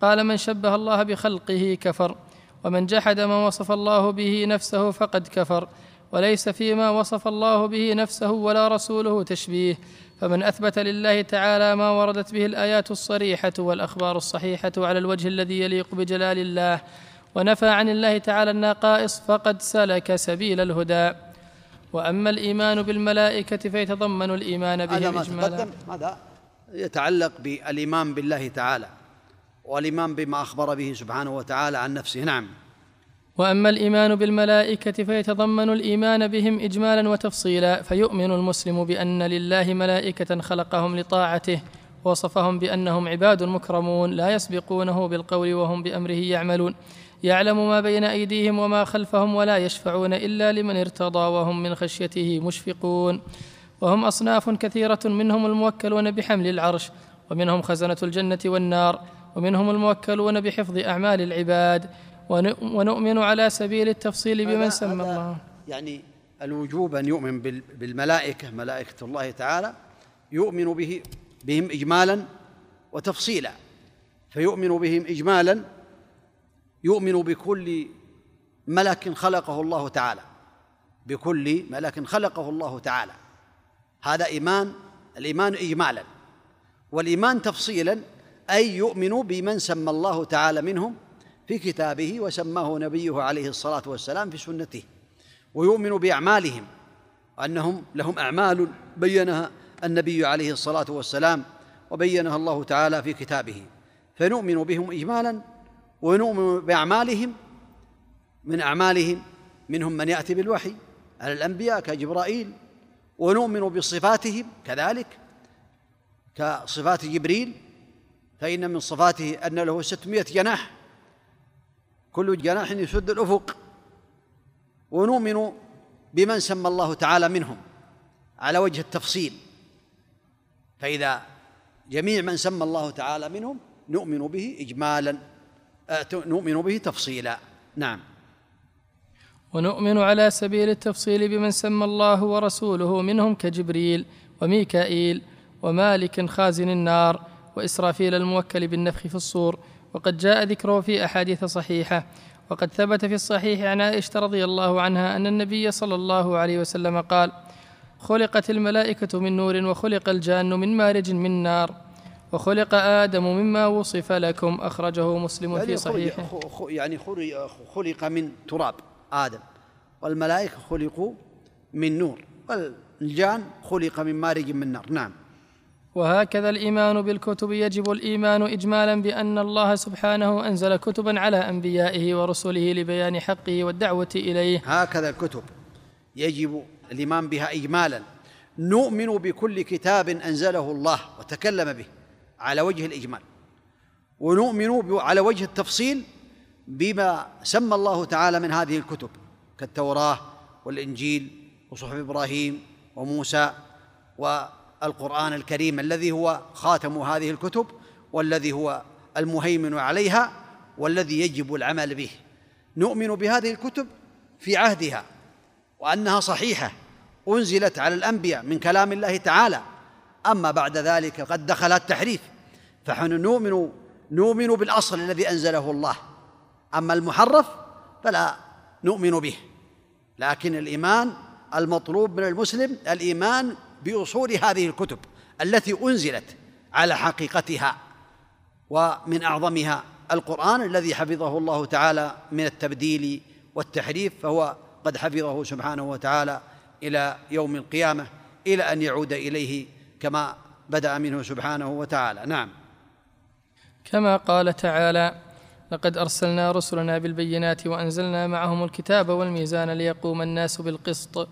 قال من شبه الله بخلقه كفر ومن جحد ما وصف الله به نفسه فقد كفر وليس فيما وصف الله به نفسه ولا رسوله تشبيه فمن أثبت لله تعالى ما وردت به الآيات الصريحة والأخبار الصحيحة على الوجه الذي يليق بجلال الله ونفى عن الله تعالى النقائص فقد سلك سبيل الهدى. وأما الإيمان بالملائكة فيتضمن الإيمان بهم هذا ما تقدم هذا يتعلق بالإيمان بالله تعالى والإيمان بما أخبر به سبحانه وتعالى عن نفسه. نعم. وأما الإيمان بالملائكة فيتضمن الإيمان بهم إجمالا وتفصيلا فيؤمن المسلم بأن لله ملائكة خلقهم لطاعته وصفهم بأنهم عباد مكرمون لا يسبقونه بالقول وهم بأمره يعملون. يعلم ما بين أيديهم وما خلفهم ولا يشفعون إلا لمن ارتضى وهم من خشيته مشفقون. وهم أصناف كثيرة منهم الموكلون بحمل العرش ومنهم خزنة الجنة والنار ومنهم الموكلون بحفظ أعمال العباد. ون- ونؤمن على سبيل التفصيل بمن سمى الله. يعني الوجوب أن يؤمن بال- بالملائكة ملائكة الله تعالى يؤمن به بهم اجمالا وتفصيلا. فيؤمن بهم اجمالا يؤمن بكل ملك خلقه الله تعالى. بكل ملك خلقه الله تعالى. هذا إيمان الإيمان اجمالا. والإيمان تفصيلا أي يؤمن بمن سمى الله تعالى منهم في كتابه وسماه نبيه عليه الصلاة والسلام في سنته. ويؤمن بأعمالهم وانهم لهم أعمال بينها النبي عليه الصلاة والسلام وبينها الله تعالى في كتابه. فنؤمن بهم اجمالا ونؤمن بأعمالهم من أعمالهم منهم من يأتي بالوحي على الأنبياء كجبرائيل ونؤمن بصفاتهم كذلك كصفات جبريل فإن من صفاته أن له ستمائة جناح كل جناح يسد الأفق. ونؤمن بمن سمى الله تعالى منهم على وجه التفصيل. فإذا جميع من سمى الله تعالى منهم نؤمن به إجمالا. نؤمن به تفصيلا. نعم. ونؤمن على سبيل التفصيل بمن سمى الله ورسوله منهم كجبريل وميكائيل ومالك خازن النار وإسرافيل الموكل بالنفخ في الصور. وقد جاء ذكره في أحاديث صحيحة. وقد ثبت في الصحيح عن عائشة رضي الله عنها أن النبي صلى الله عليه وسلم قال خلقت الملائكة من نور وخلق الجان من مارج من نار. وخلق آدم مما وصف لكم أخرجه مسلم يعني في صحيحه. يعني خلق- من تراب آدم. والملائكة خلقوا من نور والجان خلق من مارج من نار. نعم. وهكذا الإيمان بالكتب يجب الإيمان اجمالا بأن الله سبحانه أنزل كتبا على أنبيائه ورسله لبيان حقه والدعوة إليه. هكذا الكتب يجب الإيمان بها إجمالا. نؤمن بكل كتاب أنزله الله وتكلم به. على وجه الإجمال. ونؤمن على وجه التفصيل بما سمى الله تعالى من هذه الكتب كالتوراة والإنجيل وصحف إبراهيم وموسى والقرآن الكريم الذي هو خاتم هذه الكتب والذي هو المهيمن عليها والذي يجب العمل به. نؤمن بهذه الكتب في عهدها وأنها صحيحة أنزلت على الأنبياء من كلام الله تعالى أما بعد ذلك قد دخل التحريف فنحن نؤمن نؤمن بالأصل الذي أنزله الله. أما المحرف فلا نؤمن به لكن الإيمان المطلوب من المسلم الإيمان بأصول هذه الكتب التي أنزلت على حقيقتها ومن أعظمها القرآن الذي حفظه الله تعالى من التبديل والتحريف فهو قد حفظه سبحانه وتعالى إلى يوم القيامة إلى أن يعود إليه كما بدأ منه سبحانه وتعالى. نعم. كما قال تعالى لقد أرسلنا رسلنا بالبينات وأنزلنا معهم الكتاب والميزان ليقوم الناس بالقسط.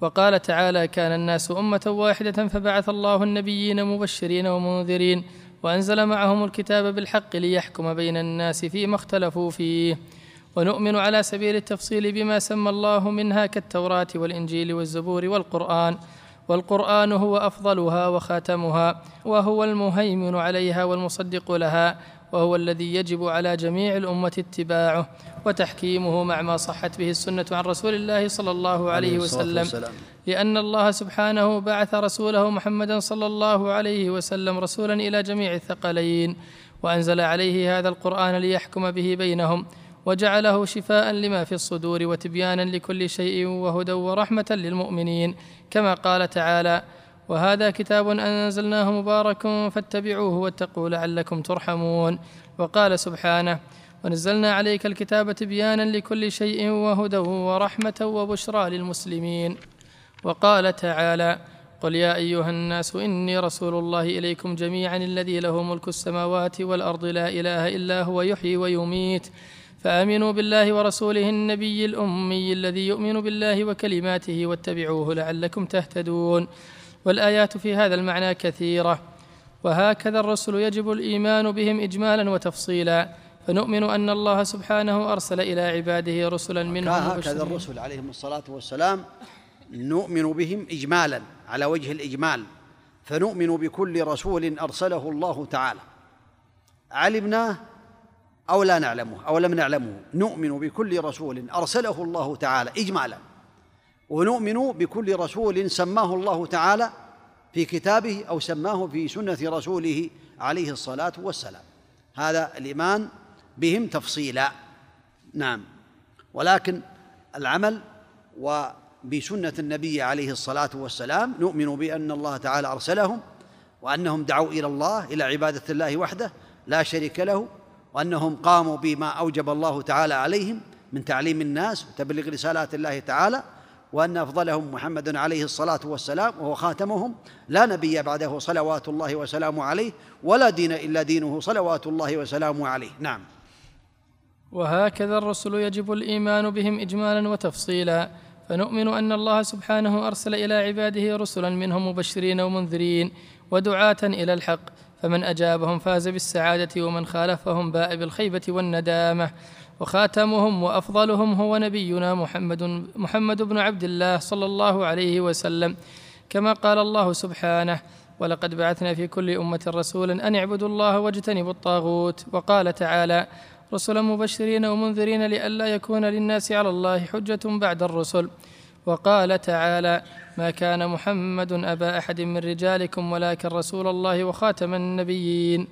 وقال تعالى كان الناس أمة واحدة فبعث الله النبيين مبشرين ومنذرين وأنزل معهم الكتاب بالحق ليحكم بين الناس فيما اختلفوا فيه. ونؤمن على سبيل التفصيل بما سمى الله منها كالتوراة والإنجيل والزبور والقرآن. والقرآن هو أفضلها وخاتمها وهو المهيمن عليها والمصدق لها وهو الذي يجب على جميع الأمة اتباعه وتحكيمه مع ما صحت به السنة عن رسول الله صلى الله عليه وسلم. لأن الله سبحانه بعث رسوله محمدا صلى الله عليه وسلم رسولا إلى جميع الثقلين وأنزل عليه هذا القرآن ليحكم به بينهم وجعله شفاء لما في الصدور وتبيانا لكل شيء وهدى ورحمة للمؤمنين كما قال تعالى وهذا كتاب أنزلناه مبارك فاتبعوه واتقوا لعلكم ترحمون وقال سبحانه ونزلنا عليك الكتاب تبيانا لكل شيء وهدى ورحمة وبشرى للمسلمين وقال تعالى قل يا أيها الناس إني رسول الله إليكم جميعا الذي له ملك السماوات والأرض لا إله إلا هو يحيي ويميت فآمنوا بالله ورسوله النبي الأمي الذي يؤمن بالله وكلماته واتبعوه لعلكم تهتدون والآيات في هذا المعنى كثيرة وهكذا الرسل يجب الإيمان بهم اجمالا وتفصيلا فنؤمن أن الله سبحانه أرسل إلى عباده رسلا منهم هكذا الرسل عليهم الصلاة والسلام نؤمن بهم اجمالا على وجه الإجمال فنؤمن بكل رسول أرسله الله تعالى. علمناه أو لا نعلمه أو لم نعلمه. نؤمن بكل رسول أرسله الله تعالى. اجمالا ونؤمن بكل رسول سماه الله تعالى في كتابه أو سماه في سنة رسوله عليه الصلاة والسلام. هذا الإيمان بهم تفصيلا. نعم. ولكن العمل وبسنة النبي عليه الصلاة والسلام نؤمن بأن الله تعالى أرسلهم وأنهم دعوا إلى الله إلى عبادة الله وحده لا شريك له. وأنهم قاموا بما أوجب الله تعالى عليهم من تعليم الناس وتبليغ رسالات الله تعالى وأن أفضلهم محمد عليه الصلاة والسلام وهو خاتمهم. لا نبي بعده صلوات الله وسلامه عليه ولا دين إلا دينه صلوات الله وسلامه عليه. نعم. وهكذا الرسل يجب الإيمان بهم إجمالا وتفصيلا. فنؤمن أن الله سبحانه أرسل إلى عباده رسلا منهم مبشرين ومنذرين ودعاة إلى الحق. فمن أجابهم فاز بالسعادة ومن خالفهم باء بالخيبة والندامة. وخاتمهم وأفضلهم هو نبينا محمد محمد بن عبد الله صلى الله عليه وسلم. كما قال الله سبحانه ولقد بعثنا في كل أمة رسولا أن اعبدوا الله واجتنبوا الطاغوت وقال تعالى رسلا مبشرين ومنذرين لئلا يكون للناس على الله حجة بعد الرسل وقال تعالى ما كان محمد أبا أحد من رجالكم ولكن رسول الله وخاتم النبيين.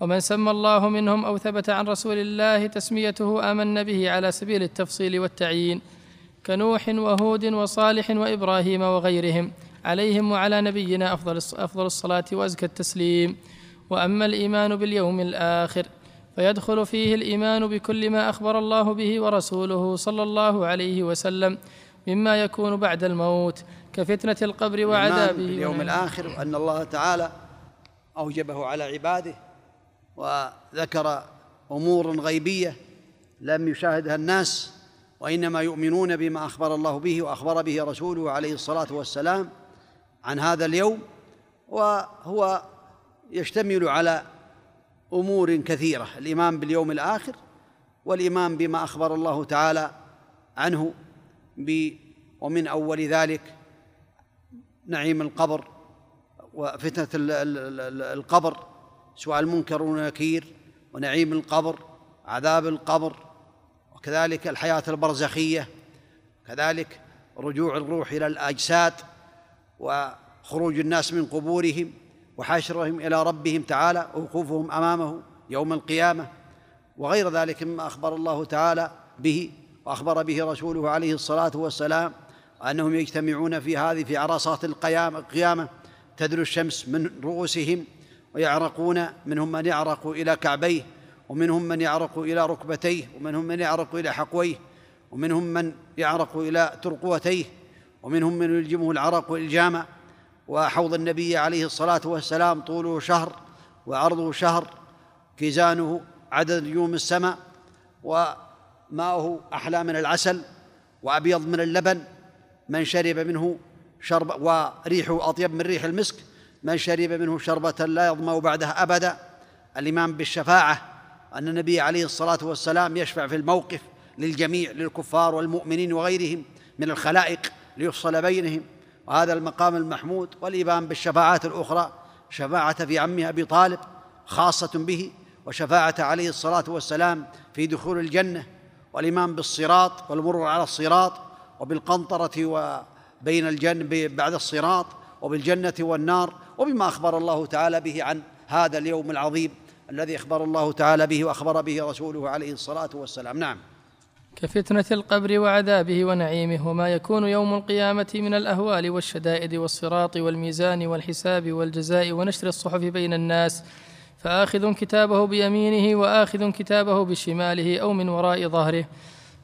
ومن سمى الله منهم أو ثبت عن رسول الله تسميته آمن به على سبيل التفصيل والتعيين. كنوح وهود وصالح وإبراهيم وغيرهم عليهم وعلى نبينا أفضل أفضل الصلاة وأزكى التسليم. وأما الإيمان باليوم الآخر فيدخل فيه الإيمان بكل ما أخبر الله به ورسوله صلى الله عليه وسلم مما يكون بعد الموت كفتنة القبر وعذابه باليوم الآخر وان الله تعالى أوجبه على عباده وذكر أمور غيبية لم يشاهدها الناس وإنما يؤمنون بما أخبر الله به وأخبر به رسوله عليه الصلاة والسلام عن هذا اليوم وهو يشتمل على أمور كثيرة الإيمان باليوم الآخر والإيمان بما أخبر الله تعالى عنه ومن أول ذلك نعيم القبر وفتنة القبر سؤال منكر ونكير ونعيم القبر عذاب القبر وكذلك الحياة البرزخية كذلك رجوع الروح إلى الأجساد وخروج الناس من قبورهم وحشرهم إلى ربهم تعالى ووقوفهم أمامه يوم القيامة وغير ذلك مما أخبر الله تعالى به وأخبر به رسوله عليه الصلاة والسلام أنهم يجتمعون في هذه في عرصات القيامة تدنو الشمس من رؤوسهم ويعرقون منهم من يعرق إلى كعبيه ومنهم من يعرق إلى ركبتيه ومنهم من يعرق إلى حقويه ومنهم من يعرق إلى ترقوتيه ومنهم من يلجمه العرق إلجاما. وحوض النبي عليه الصلاة والسلام طوله شهر وعرضه شهر كيزانه عدد نجوم السماء وماؤه أحلى من العسل وأبيض من اللبن. من شرب منه شرب وريحه أطيب من ريح المسك. من شرب منه شربة لا يظمأ بعدها أبدا. الإيمان بالشفاعة أن النبي عليه الصلاة والسلام يشفع في الموقف للجميع للكفار والمؤمنين وغيرهم من الخلائق ليفصل بينهم. وهذا المقام المحمود والإيمان بالشفاعات الأخرى شفاعة في عمه أبي طالب خاصة به وشفاعته عليه الصلاة والسلام في دخول الجنة. والإيمان بالصراط والمرور على الصراط وبالقنطرة وبين الجنب بعد الصراط وبالجنة والنار وبما أخبر الله تعالى به عن هذا اليوم العظيم الذي أخبر الله تعالى به وأخبر به رسوله عليه الصلاة والسلام. نعم. كفتنة القبر وعذابه ونعيمه وما يكون يوم القيامة من الأهوال والشدائد والصراط والميزان والحساب والجزاء ونشر الصحف بين الناس فآخذ كتابه بيمينه وآخذ كتابه بشماله أو من وراء ظهره.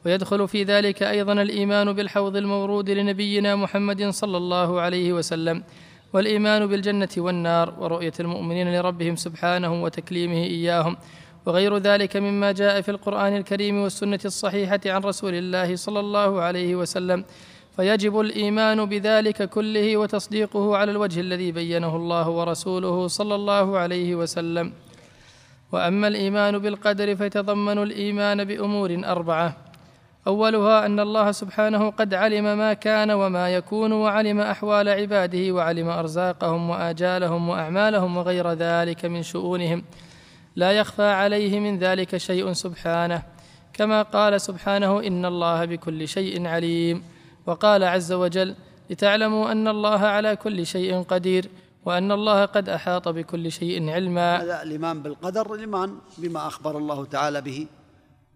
ويدخل في ذلك أيضا الإيمان بالحوض المورود لنبينا محمد صلى الله عليه وسلم والإيمان بالجنة والنار ورؤية المؤمنين لربهم سبحانه وتكليمه إياهم. وغير ذلك مما جاء في القرآن الكريم والسنة الصحيحة عن رسول الله صلى الله عليه وسلم. فيجب الإيمان بذلك كله وتصديقه على الوجه الذي بينه الله ورسوله صلى الله عليه وسلم. وأما الإيمان بالقدر فيتضمن الإيمان بأمور أربعة. أولها أن الله سبحانه قد علم ما كان وما يكون وعلم أحوال عباده وعلم أرزاقهم وآجالهم وأعمالهم وغير ذلك من شؤونهم. لا يخفى عليه من ذلك شيء سبحانه كما قال سبحانه إن الله بكل شيء عليم. وقال عز وجل لتعلموا أن الله على كل شيء قدير وأن الله قد أحاط بكل شيء علما. هذا الإيمان بالقدر الإيمان بما أخبر الله تعالى به.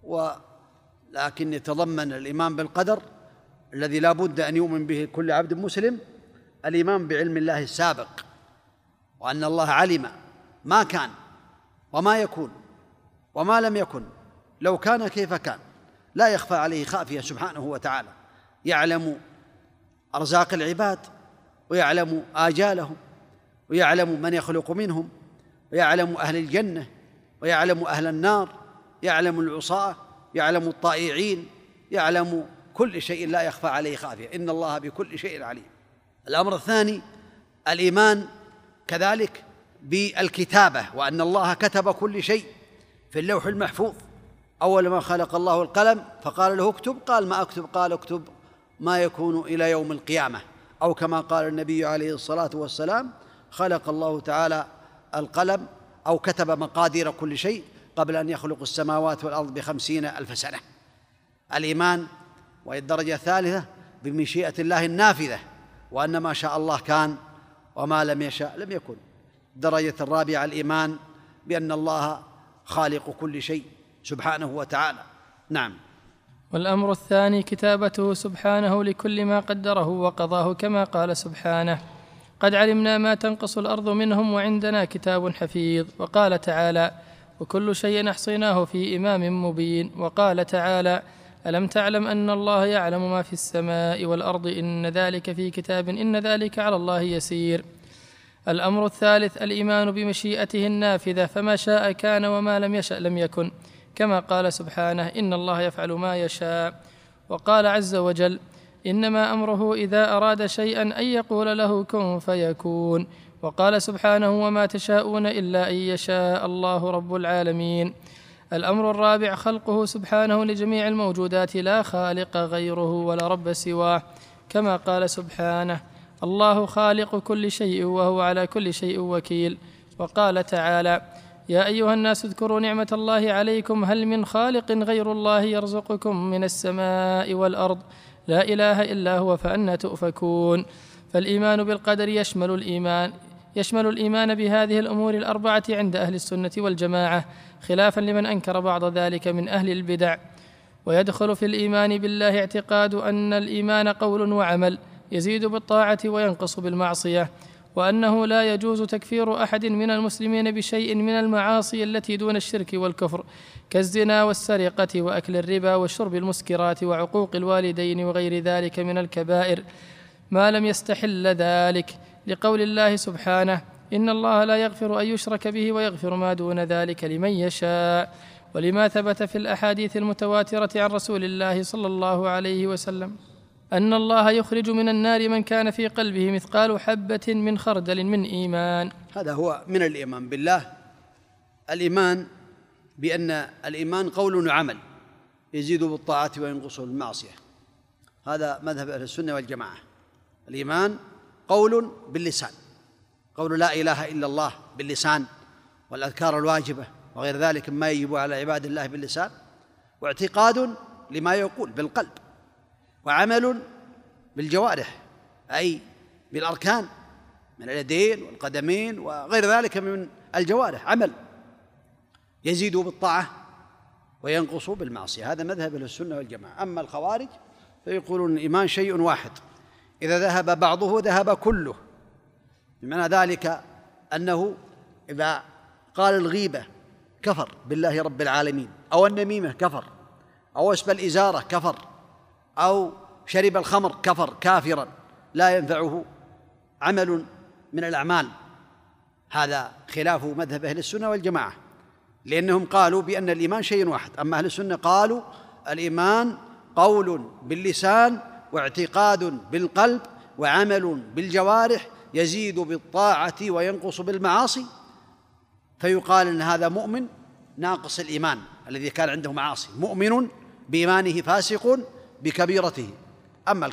ولكن يتضمن الإيمان بالقدر الذي لا بد أن يؤمن به كل عبد مسلم الإيمان بعلم الله السابق وأن الله علم ما كان وما يكون وما لم يكن لو كان كيف كان. لا يخفى عليه خافية سبحانه وتعالى. يعلم أرزاق العباد ويعلم آجالهم ويعلم من يخلق منهم ويعلم أهل الجنة ويعلم أهل النار يعلم العصاة يعلم الطائعين يعلم كل شيء لا يخفى عليه خافية. إن الله بكل شيء عليم. الأمر الثاني الإيمان كذلك بالكتابة وأن الله كتب كل شيء في اللوح المحفوظ. أول ما خلق الله القلم فقال له اكتب قال ما أكتب؟ قال اكتب ما يكون إلى يوم القيامة. أو كما قال النبي عليه الصلاة والسلام خلق الله تعالى القلم أو كتب مقادير كل شيء قبل أن يخلق السماوات والأرض بخمسين ألف سنة. الإيمان وهي الدرجة الثالثة بمشيئة الله النافذة وأن ما شاء الله كان وما لم يشاء لم يكن. الدرجة الرابعة الإيمان بأن الله خالق كل شيء سبحانه وتعالى. نعم. والأمر الثاني كتابته سبحانه لكل ما قدره وقضاه كما قال سبحانه. قد علمنا ما تنقص الأرض منهم وعندنا كتاب حفيظ. وقال تعالى وكل شيء أحصيناه في إمام مبين وقال تعالى ألم تعلم أن الله يعلم ما في السماء والأرض؟ إن ذلك في كتاب إن ذلك على الله يسير الأمر الثالث الإيمان بمشيئته النافذة فما شاء كان وما لم يشأ لم يكن. كما قال سبحانه إن الله يفعل ما يشاء. وقال عز وجل إنما أمره إذا أراد شيئا أن يقول له كن فيكون. وقال سبحانه وما تشاءون إلا أن يشاء الله رب العالمين. الأمر الرابع خلقه سبحانه لجميع الموجودات لا خالق غيره ولا رب سواه كما قال سبحانه الله خالق كل شيء وهو على كل شيء وكيل. وقال تعالى يا أيها الناس اذكروا نعمة الله عليكم. هل من خالق غير الله يرزقكم من السماء والأرض؟ لا إله إلا هو فانى تؤفكون. فالإيمان بالقدر يشمل الإيمان يشمل الإيمان بهذه الأمور الأربعة عند أهل السنة والجماعة خلافا لمن أنكر بعض ذلك من أهل البدع. ويدخل في الإيمان بالله اعتقاد أن الإيمان قول وعمل يزيد بالطاعة وينقص بالمعصية. وأنه لا يجوز تكفير أحد من المسلمين بشيء من المعاصي التي دون الشرك والكفر كالزنا والسرقة وأكل الربا وشرب المسكرات وعقوق الوالدين وغير ذلك من الكبائر. ما لم يستحل ذلك. لقول الله سبحانه إن الله لا يغفر أن يشرك به ويغفر ما دون ذلك لمن يشاء. ولما ثبت في الأحاديث المتواترة عن رسول الله صلى الله عليه وسلم. أن الله يخرج من النار من كان في قلبه مثقال حبة من خردل من إيمان. هذا هو من الإيمان بالله. الإيمان بأن الإيمان قول وعمل يزيد بالطاعة وينقص بالمعصيه هذا مذهب أهل السنة والجماعة. الإيمان قول باللسان. قول لا إله إلا الله باللسان والأذكار الواجبة وغير ذلك مما يجب على عباد الله باللسان واعتقاد لما يقول بالقلب. وعمل بالجوارح أي بالأركان من اليدين والقدمين وغير ذلك من الجوارح عمل. يزيد بالطاعة وينقص بالمعصية هذا مذهب أهل السنة والجماعة. أما الخوارج فيقولون الإيمان شيء واحد إذا ذهب بعضه ذهب كله. بمعنى ذلك أنه إذا قال الغيبة كفر بالله رب العالمين أو النميمة كفر أو اسب الإزارة كفر. أو شرب الخمر كفر كافرا لا ينفعه عمل من الأعمال. هذا خلاف مذهب أهل السنة والجماعة لأنهم قالوا بأن الإيمان شيء واحد. أما أهل السنة قالوا الإيمان قول باللسان واعتقاد بالقلب وعمل بالجوارح يزيد بالطاعة وينقص بالمعاصي. فيقال إن هذا مؤمن ناقص الإيمان الذي كان عنده معاصي. مؤمن بإيمانه فاسق بكبيرته. أما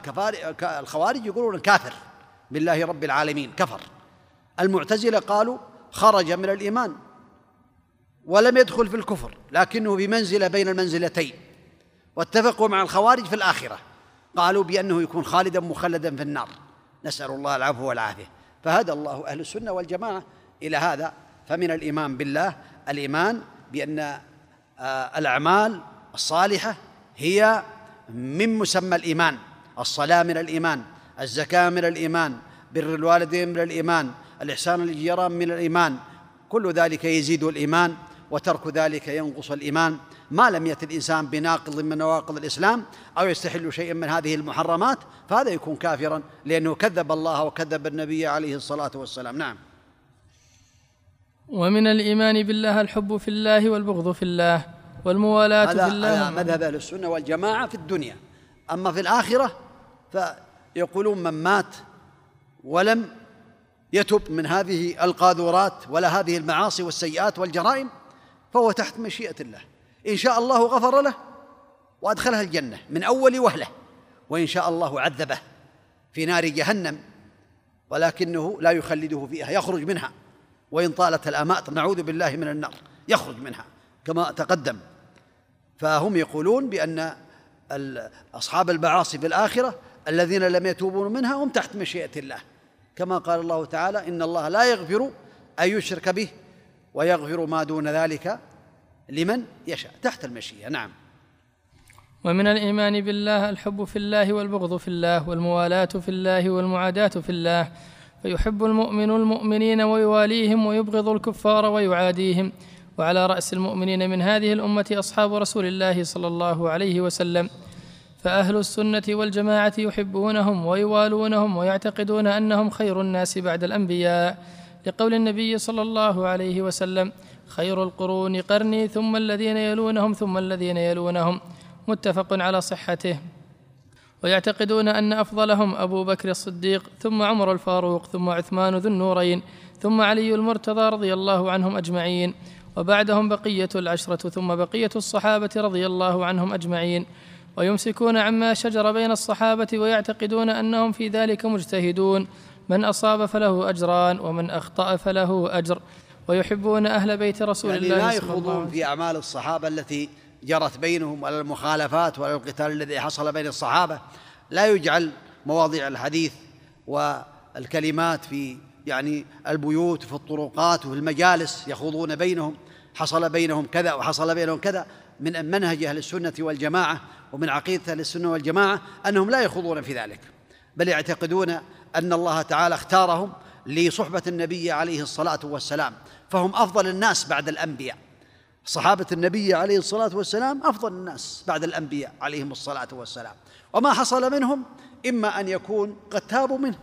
الخوارج يقولون كافر بالله رب العالمين كفر. المعتزلة قالوا خرج من الإيمان ولم يدخل في الكفر لكنه بمنزلة بين المنزلتين. واتفقوا مع الخوارج في الآخرة. قالوا بأنه يكون خالدا مخلدا في النار. نسأل الله العفو والعافية. فهدى الله أهل السنة والجماعة إلى هذا. فمن الإيمان بالله الإيمان بأن آه، الأعمال الصالحة هي من مسمى الإيمان الصلاة من الإيمان الزكاة من الإيمان بر الوالدين من الإيمان الإحسان للجيران من الإيمان كل ذلك يزيد الإيمان وترك ذلك ينقص الإيمان. ما لم يأتي الإنسان بناقض من نواقض الإسلام أو يستحل شيئا من هذه المحرمات فهذا يكون كافرا لأنه كذب الله وكذب النبي عليه الصلاة والسلام. نعم. ومن الإيمان بالله الحب في الله والبغض في الله. والموالاة في الله هذا مذهب أهل السنة والجماعة في الدنيا. أما في الآخرة فيقولون من مات ولم يتب من هذه القاذورات ولا هذه المعاصي والسيئات والجرائم فهو تحت مشيئة الله. إن شاء الله غفر له وأدخله الجنة من أول وهلة وإن شاء الله عذبه في نار جهنم ولكنه لا يخلده فيها يخرج منها. وإن طالت الأمات نعوذ بالله من النار يخرج منها كما تقدم. فهم يقولون بأن أصحاب المعاصي في الآخرة الذين لم يتوبوا منها هم تحت مشيئة الله. كما قال الله تعالى إن الله لا يغفر أن يشرك به ويغفر ما دون ذلك لمن يشاء. تحت المشيئة نعم. ومن الإيمان بالله الحب في الله والبغض في الله والموالاة في الله والمعاداة في الله فيحب المؤمن المؤمنين ويواليهم ويبغض الكفار ويعاديهم. وعلى رأس المؤمنين من هذه الأمة أصحاب رسول الله صلى الله عليه وسلم. فأهل السنة والجماعة يحبونهم ويوالونهم ويعتقدون أنهم خير الناس بعد الأنبياء. لقول النبي صلى الله عليه وسلم خير القرون قرني ثم الذين يلونهم ثم الذين يلونهم. متفق على صحته. ويعتقدون أن أفضلهم أبو بكر الصديق ثم عمر الفاروق ثم عثمان ذو النورين ثم علي المرتضى رضي الله عنهم أجمعين. وبعدهم بقية العشرة ثم بقية الصحابة رضي الله عنهم أجمعين. ويمسكون عما شجر بين الصحابة ويعتقدون أنهم في ذلك مجتهدون. من أصاب فله أجران ومن أخطأ فله أجر. ويحبون أهل بيت رسول يعني الله لا يخوضون في أعمال الصحابة التي جرت بينهم ولا المخالفات ولا القتال الذي حصل بين الصحابة. لا يجعل مواضيع الحديث والكلمات في يعني البيوت وفي الطرقات وفي المجالس يخوضون بينهم حصل بينهم كذا وحصل بينهم كذا من منهج أهل السنة والجماعة ومن عقيدة أهل السنة والجماعة أنهم لا يخوضون في ذلك بل يعتقدون أن الله تعالى اختارهم لصحبة النبي عليه الصلاة والسلام فهم أفضل الناس بعد الأنبياء. صحابة النبي عليه الصلاة والسلام أفضل الناس بعد الأنبياء عليهم الصلاة والسلام وما حصل منهم إما أن يكون قد تابوا منه.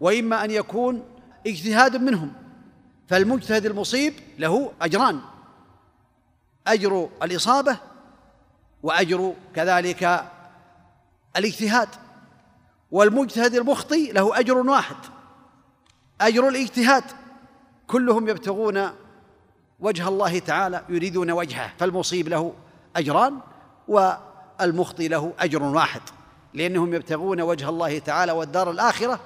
وإما أن يكون اجتهاد منهم فالمجتهد المصيب له أجران. أجر الإصابة وأجر كذلك الاجتهاد والمجتهد المخطي له أجر واحد أجر الاجتهاد. كلهم يبتغون وجه الله تعالى يريدون وجهه فالمصيب له أجران والمخطي له أجر واحد لأنهم يبتغون وجه الله تعالى والدار الآخرة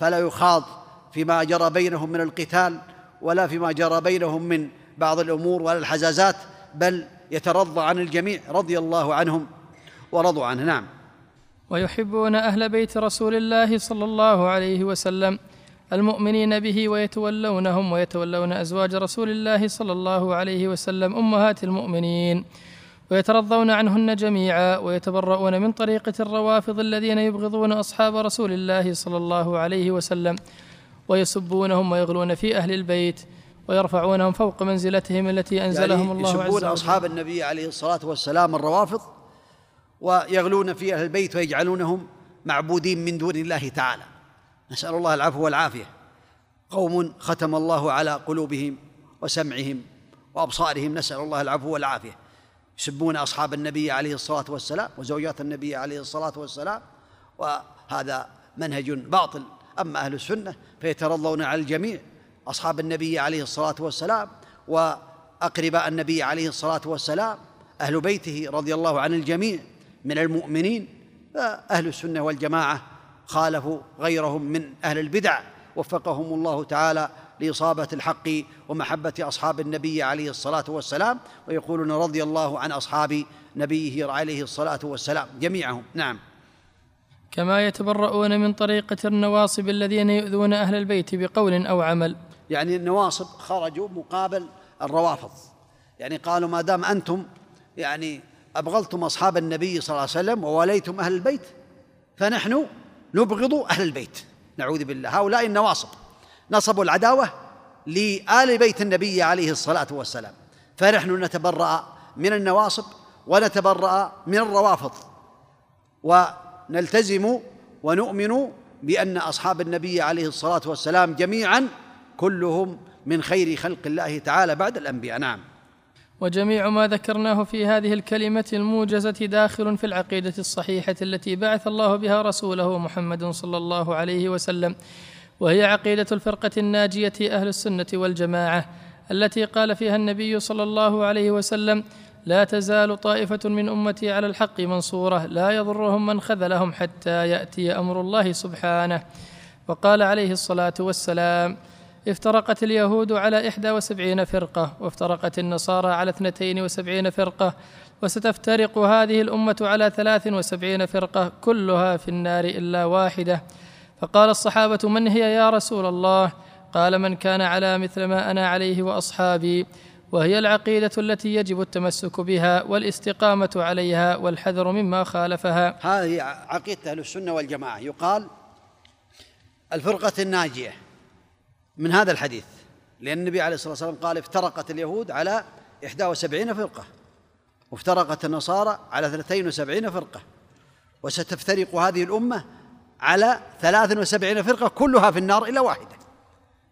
فلا يخاض فيما جرى بينهم من القتال ولا فيما جرى بينهم من بعض الأمور ولا الحزازات بل يترضى عن الجميع رضي الله عنهم ورضوا عنه. نعم. ويحبون أهل بيت رسول الله صلى الله عليه وسلم المؤمنين به ويتولونهم ويتولون أزواج رسول الله صلى الله عليه وسلم أمهات المؤمنين. ويترضون عنهن جميعا ويتبرؤون من طريقة الروافض الذين يبغضون أصحاب رسول الله صلى الله عليه وسلم ويسبونهم ويغلون في أهل البيت ويرفعونهم فوق منزلتهم التي أنزلهم يعني الله عز يسبون وجل أصحاب النبي عليه الصلاة والسلام الروافض ويغلون في أهل البيت ويجعلونهم معبودين من دون الله تعالى. نسأل الله العفو والعافية. قوم ختم الله على قلوبهم وسمعهم وأبصارهم. نسأل الله العفو والعافية. يسبون أصحاب النبي عليه الصلاة والسلام وزوجات النبي عليه الصلاة والسلام وهذا منهج باطل. أما أهل السنة فيترضون على الجميع أصحاب النبي عليه الصلاة والسلام وأقرباء النبي عليه الصلاة والسلام أهل بيته رضي الله عن الجميع من المؤمنين. أهل السنة والجماعة خالفوا غيرهم من أهل البدع. وفقهم الله تعالى لإصابة الحق ومحبة أصحاب النبي عليه الصلاة والسلام ويقولون رضي الله عن أصحاب نبيه عليه الصلاة والسلام جميعهم. نعم. كما يتبرؤون من طريقة النواصب الذين يؤذون أهل البيت بقول أو عمل. يعني النواصب خرجوا مقابل الروافض. يعني قالوا ما دام أنتم يعني أبغضتم أصحاب النبي صلى الله عليه وسلم ووليتم أهل البيت فنحن نبغض أهل البيت. نعوذ بالله. هؤلاء النواصب. نصبوا العداوة لآل بيت النبي عليه الصلاة والسلام. فنحن نتبرأ من النواصب ونتبرأ من الروافض. ونلتزم ونؤمن بأن أصحاب النبي عليه الصلاة والسلام جميعا كلهم من خير خلق الله تعالى بعد الأنبياء. نعم. وجميع ما ذكرناه في هذه الكلمة الموجزة داخل في العقيدة الصحيحة التي بعث الله بها رسوله محمد صلى الله عليه وسلم. وهي عقيدة الفرقة الناجية أهل السنة والجماعة التي قال فيها النبي صلى الله عليه وسلم لا تزال طائفة من أمتي على الحق منصورة لا يضرهم من خذلهم حتى يأتي أمر الله سبحانه. وقال عليه الصلاة والسلام افترقت اليهود على إحدى وسبعين فرقة وافترقت النصارى على اثنتين وسبعين فرقة وستفترق هذه الأمة على ثلاث وسبعين فرقة كلها في النار إلا واحدة. فقال الصحابة من هي يا رسول الله؟ قال من كان على مثل ما أنا عليه وأصحابي وهي العقيدة التي يجب التمسك بها والاستقامة عليها والحذر مما خالفها. هذه عقيدة أهل السنة والجماعة. يقال الفرقة الناجية من هذا الحديث لأن النبي عليه الصلاة والسلام قال افترقت اليهود على إحدى وسبعين فرقة وافترقت النصارى على اثنتين وسبعين فرقة وستفترق هذه الأمة على ثلاث وسبعين فرقة كلها في النار إلا واحدة.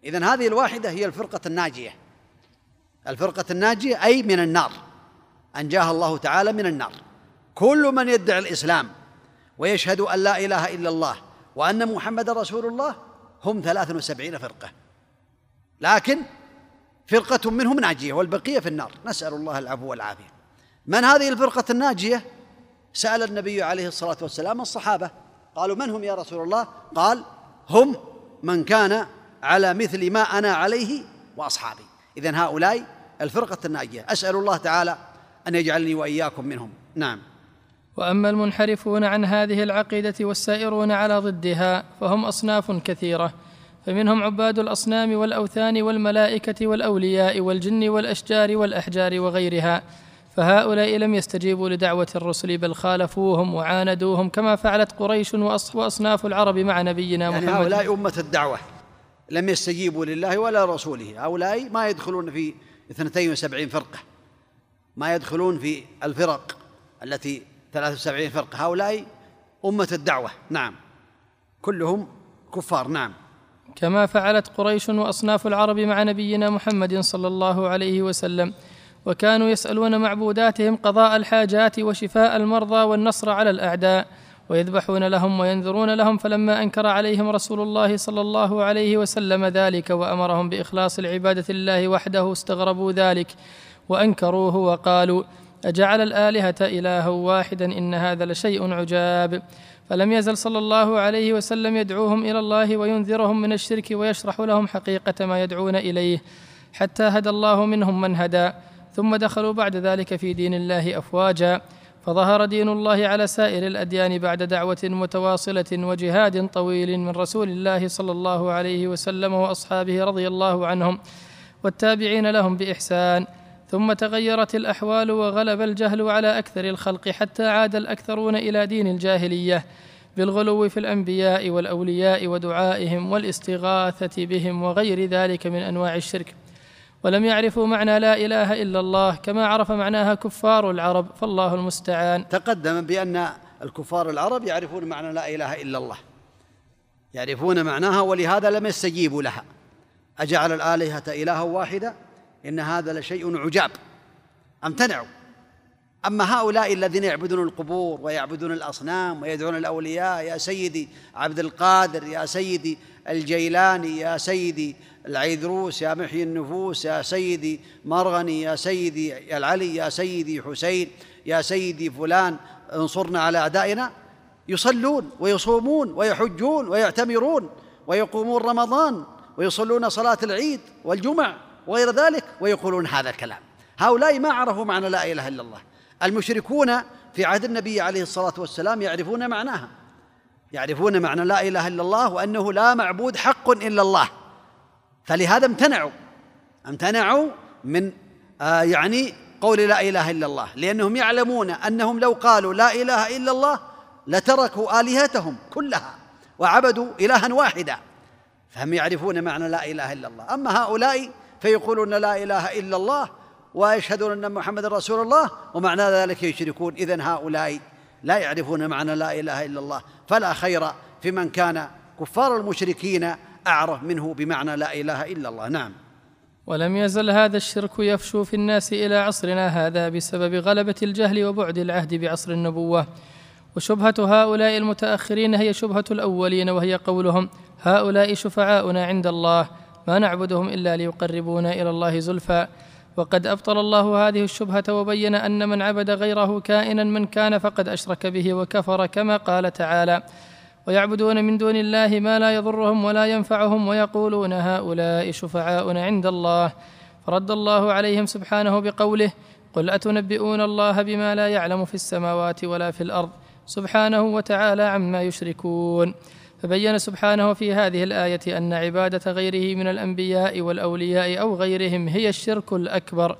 إذن هذه الواحدة هي الفرقة الناجية. الفرقة الناجية أي من النار. أنجاها الله تعالى من النار. كل من يدعي الإسلام ويشهد أن لا إله إلا الله وأن محمد رسول الله هم ثلاث وسبعين فرقة. لكن فرقة منهم ناجية والبقية في النار. نسأل الله العفو والعافية. من هذه الفرقة الناجية؟ سأل النبي عليه الصلاة والسلام الصحابة. قالوا من هم يا رسول الله؟ قال هم من كان على مثل ما أنا عليه وأصحابي. اذا هؤلاء الفرقة الناجية. أسأل الله تعالى أن يجعلني وإياكم منهم. نعم. وأما المنحرفون عن هذه العقيدة والسائرون على ضدها فهم أصناف كثيرة فمنهم عباد الأصنام والأوثان والملائكة والأولياء والجن والأشجار والأحجار وغيرها. فهؤلاء لم يستجيبوا لدعوة الرسل بل خالفوهم وعاندوهم كما فعلت قريش وأصناف العرب مع نبينا يعني محمد. هؤلاء أمة الدعوة لم يستجيبوا لله ولا رسوله هؤلاء ما يدخلون في اثنتين وسبعين فرقة ما يدخلون في الفرق التي ثلاث وسبعين فرقة. هؤلاء أمة الدعوة نعم. كلهم كفار نعم. كما فعلت قريش وأصناف العرب مع نبينا محمد صلى الله عليه وسلم. وكانوا يسألون معبوداتهم قضاء الحاجات وشفاء المرضى والنصر على الأعداء ويذبحون لهم وينذرون لهم فلما أنكر عليهم رسول الله صلى الله عليه وسلم ذلك وأمرهم بإخلاص العبادة لله وحده استغربوا ذلك وأنكروه وقالوا أجعل الآلهة إلها واحدا إن هذا لشيء عجاب. فلم يزل صلى الله عليه وسلم يدعوهم إلى الله وينذرهم من الشرك ويشرح لهم حقيقة ما يدعون إليه حتى هدى الله منهم من هدى. ثم دخلوا بعد ذلك في دين الله أفواجا فظهر دين الله على سائر الأديان بعد دعوة متواصلة وجهاد طويل من رسول الله صلى الله عليه وسلم وأصحابه رضي الله عنهم والتابعين لهم بإحسان. ثم تغيرت الأحوال وغلب الجهل على أكثر الخلق حتى عاد الأكثرون إلى دين الجاهلية بالغلو في الأنبياء والأولياء ودعائهم والاستغاثة بهم وغير ذلك من أنواع الشرك. ولم يعرفوا معنى لا إله إلا الله كما عرف معناها كفار العرب فالله المستعان. تقدم بأن الكفار العرب يعرفون معنى لا إله إلا الله. يعرفون معناها ولهذا لم يستجيبوا لها. أجعل الآلهة إلها واحدة؟ إن هذا لشيء عجاب. أمتنعوا. أما هؤلاء الذين يعبدون القبور ويعبدون الأصنام ويدعون الأولياء يا سيدي عبد القادر يا سيدي الجيلاني يا سيدي العيدروس يا محيي النفوس يا سيدي مرغني يا سيدي العلي يا سيدي حسين يا سيدي فلان. انصرنا على أعدائنا. يصلون ويصومون ويحجون ويعتمرون ويقومون رمضان ويصلون صلاة العيد والجمع وغير ذلك ويقولون هذا الكلام. هؤلاء ما عرفوا معنى لا إله إلا الله. المشركون في عهد النبي عليه الصلاة والسلام يعرفون معناها. يعرفون معنى لا إله إلا الله وأنه لا معبود حق إلا الله. فلهذا امتنعوا امتنعوا من آه يعني قول لا إله إلا الله لأنهم يعلمون أنهم لو قالوا لا إله إلا الله لتركوا آلهتهم كلها وعبدوا إلها واحدا فهم يعرفون معنى لا إله إلا الله. أما هؤلاء فيقولون لا إله إلا الله ويشهدون أن محمد رسول الله ومعنى ذلك يشركون. اذا هؤلاء لا يعرفون معنى لا إله إلا الله. فلا خير في من كان كفار المشركين أعرف منه بمعنى لا إله إلا الله. نعم. ولم يزل هذا الشرك يفشو في الناس إلى عصرنا هذا بسبب غلبة الجهل وبعد العهد بعصر النبوة. وشبهة هؤلاء المتأخرين هي شبهة الأولين وهي قولهم هؤلاء شفعاؤنا عند الله ما نعبدهم إلا ليقربونا إلى الله زلفى. وقد أبطل الله هذه الشبهة وبين أن من عبد غيره كائنا من كان فقد أشرك به وكفر كما قال تعالى ويعبدون من دون الله ما لا يضرهم ولا ينفعهم ويقولون هؤلاء شفعاؤنا عند الله. فرد الله عليهم سبحانه بقوله قل أتنبئون الله بما لا يعلم في السماوات ولا في الأرض سبحانه وتعالى عما يشركون فبين سبحانه في هذه الآية أن عبادة غيره من الأنبياء والأولياء أو غيرهم هي الشرك الأكبر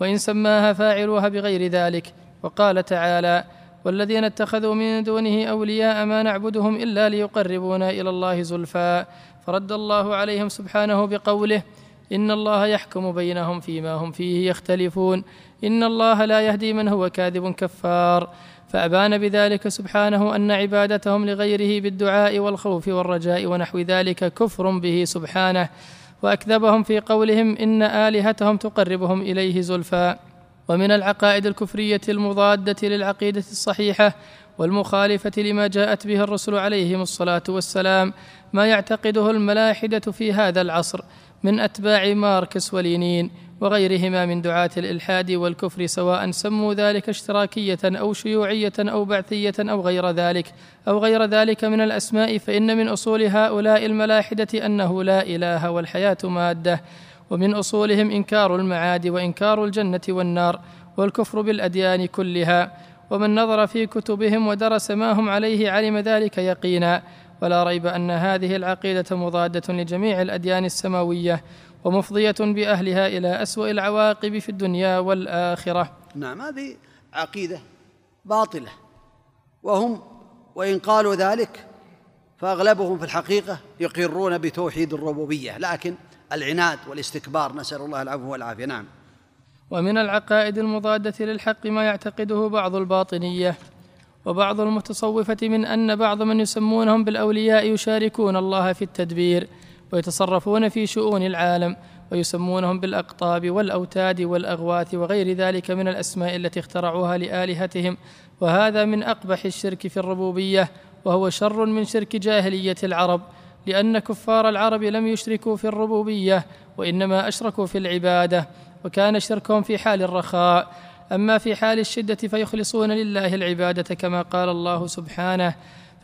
وإن سماها فاعلوها بغير ذلك. وقال تعالى والذين اتخذوا من دونه أولياء ما نعبدهم إلا ليقربونا إلى الله زلفى. فرد الله عليهم سبحانه بقوله إن الله يحكم بينهم فيما هم فيه يختلفون. إن الله لا يهدي من هو كاذب كفار. فأبان بذلك سبحانه أن عبادتهم لغيره بالدعاء والخوف والرجاء ونحو ذلك كفر به سبحانه. وأكذبهم في قولهم إن آلهتهم تقربهم إليه زلفى. ومن العقائد الكفرية المضادة للعقيدة الصحيحة والمخالفة لما جاءت به الرسل عليهم الصلاة والسلام ما يعتقده الملاحدة في هذا العصر من أتباع ماركس ولينين وغيرهما من دعاة الإلحاد والكفر سواء سموا ذلك اشتراكية أو شيوعية أو بعثية أو غير ذلك أو غير ذلك من الأسماء فإن من أصول هؤلاء الملاحدة أنه لا إله والحياة مادة. ومن أصولهم إنكار المعاد وإنكار الجنة والنار والكفر بالأديان كلها ومن نظر في كتبهم ودرس ما هم عليه علم ذلك يقينا. ولا ريب أن هذه العقيدة مضادة لجميع الأديان السماوية ومفضية بأهلها إلى أسوأ العواقب في الدنيا والآخرة. نعم هذه عقيدة باطلة. وهم وإن قالوا ذلك فأغلبهم في الحقيقة يقرون بتوحيد الربوبية لكن العناد والاستكبار نسأل الله العفو والعافية. نعم. ومن العقائد المضادة للحق ما يعتقده بعض الباطنية وبعض المتصوفة من أن بعض من يسمونهم بالأولياء يشاركون الله في التدبير ويتصرفون في شؤون العالم ويسمونهم بالأقطاب والأوتاد والأغواث وغير ذلك من الأسماء التي اخترعوها لآلهتهم. وهذا من أقبح الشرك في الربوبية وهو شر من شرك جاهلية العرب. لأن كفار العرب لم يشركوا في الربوبية وإنما أشركوا في العبادة وكان شركهم في حال الرخاء. أما في حال الشدة فيخلصون لله العبادة كما قال الله سبحانه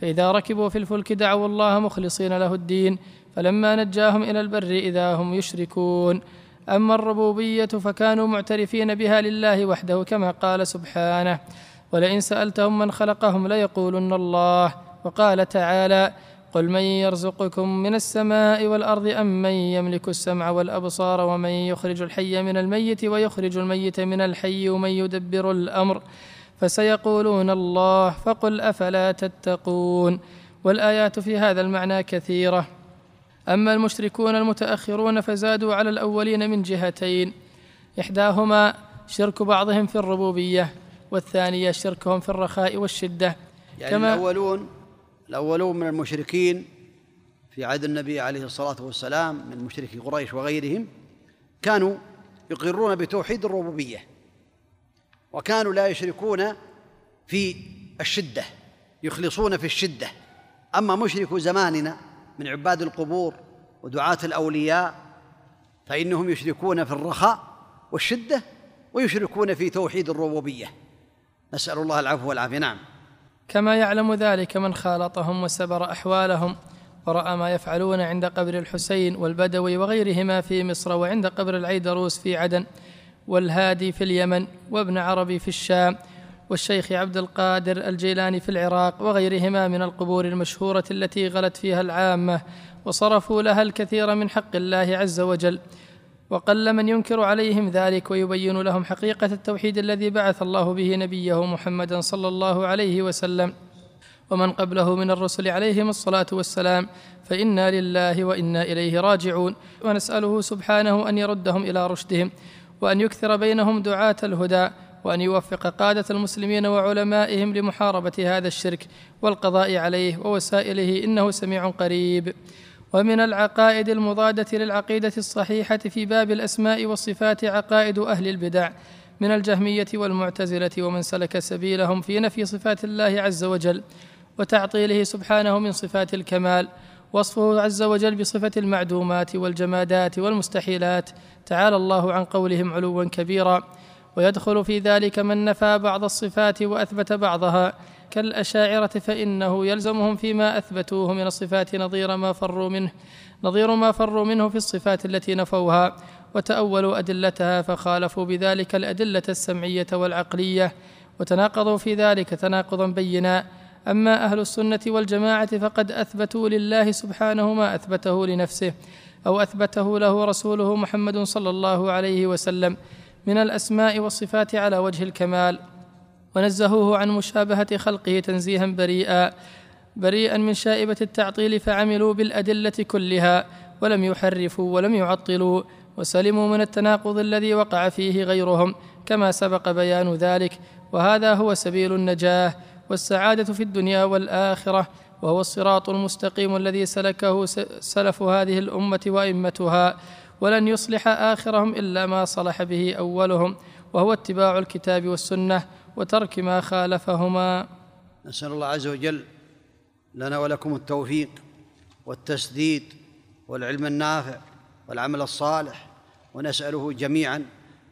فإذا ركبوا في الفلك دعوا الله مخلصين له الدين فلما نجاهم إلى البر إذا هم يشركون. أما الربوبية فكانوا معترفين بها لله وحده كما قال سبحانه ولئن سألتهم من خلقهم ليقولن الله. وقال تعالى قل من يرزقكم من السماء والأرض أم من يملك السمع والأبصار ومن يخرج الحي من الميت ويخرج الميت من الحي ومن يدبر الأمر؟ فسيقولون الله فقل أفلا تتقون؟ والآيات في هذا المعنى كثيرة. أما المشركون المتأخرون فزادوا على الأولين من جهتين. إحداهما شرك بعضهم في الربوبية والثانية شركهم في الرخاء والشدة. يعني كما الأولون الأولون من المشركين في عهد النبي عليه الصلاة والسلام من مشركي قريش وغيرهم كانوا يقرون بتوحيد الربوبية وكانوا لا يشركون في الشدة يخلصون في الشدة. أما مشركو زماننا من عباد القبور ودعاة الأولياء فإنهم يشركون في الرخاء والشدة ويشركون في توحيد الربوبية. نسأل الله العفو والعافية. نعم. كما يعلم ذلك من خالطهم وسبر أحوالهم ورأى ما يفعلون عند قبر الحسين والبدوي وغيرهما في مصر وعند قبر العيدروس في عدن والهادي في اليمن وابن عربي في الشام والشيخ عبد القادر الجيلاني في العراق وغيرهما من القبور المشهورة التي غلت فيها العامة وصرفوا لها الكثير من حق الله عز وجل. وقل من ينكر عليهم ذلك ويبين لهم حقيقة التوحيد الذي بعث الله به نبيه محمدا صلى الله عليه وسلم. ومن قبله من الرسل عليهم الصلاة والسلام فإنا لله وإنا إليه راجعون. ونسأله سبحانه أن يردهم إلى رشدهم وأن يكثر بينهم دعاة الهدى وأن يوفق قادة المسلمين وعلمائهم لمحاربة هذا الشرك والقضاء عليه ووسائله إنه سميع قريب. ومن العقائد المضادة للعقيدة الصحيحة في باب الأسماء والصفات عقائد أهل البدع من الجهمية والمعتزلة ومن سلك سبيلهم في نفي صفات الله عز وجل وتعطيله سبحانه من صفات الكمال. وصفه عز وجل بصفة المعدومات والجمادات والمستحيلات. تعالى الله عن قولهم علوا كبيرا. ويدخل في ذلك من نفى بعض الصفات وأثبت بعضها. كالأشاعرة فإنه يلزمهم فيما أثبتوه من الصفات نظير ما فروا منه نظير ما فروا منه في الصفات التي نفوها وتأولوا أدلتها فخالفوا بذلك الأدلة السمعية والعقلية وتناقضوا في ذلك تناقضا بينا. أما أهل السنة والجماعة فقد أثبتوا لله سبحانه ما أثبته لنفسه أو أثبته له رسوله محمد صلى الله عليه وسلم من الأسماء والصفات على وجه الكمال. ونزهوه عن مشابهة خلقه تنزيها بريئا بريئا من شائبة التعطيل فعملوا بالأدلة كلها ولم يحرفوا ولم يعطلوا وسلموا من التناقض الذي وقع فيه غيرهم كما سبق بيان ذلك. وهذا هو سبيل النجاة والسعادة في الدنيا والآخرة وهو الصراط المستقيم الذي سلكه سلف هذه الأمة وأئمتها ولن يصلح آخرهم إلا ما صلح به أولهم وهو اتباع الكتاب والسنة وترك ما خالفهما. نسأل الله عز وجل لنا ولكم التوفيق والتسديد والعلم النافع والعمل الصالح ونسأله جميعا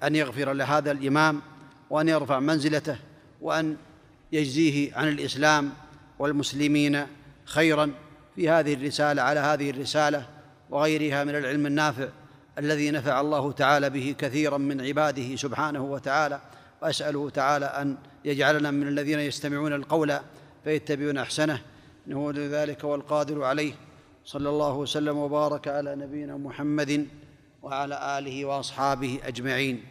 أن يغفر لهذا الإمام وأن يرفع منزلته وأن يجزيه عن الإسلام والمسلمين خيرا في هذه الرسالة على هذه الرسالة وغيرها من العلم النافع الذي نفع الله تعالى به كثيرا من عباده سبحانه وتعالى. وأسأله تعالى أن يجعلنا من الذين يستمعون القول فيتبعون أحسنه. انه ذلك والقادر عليه. صلى الله وسلم وبارك على نبينا محمد وعلى آله وأصحابه أجمعين.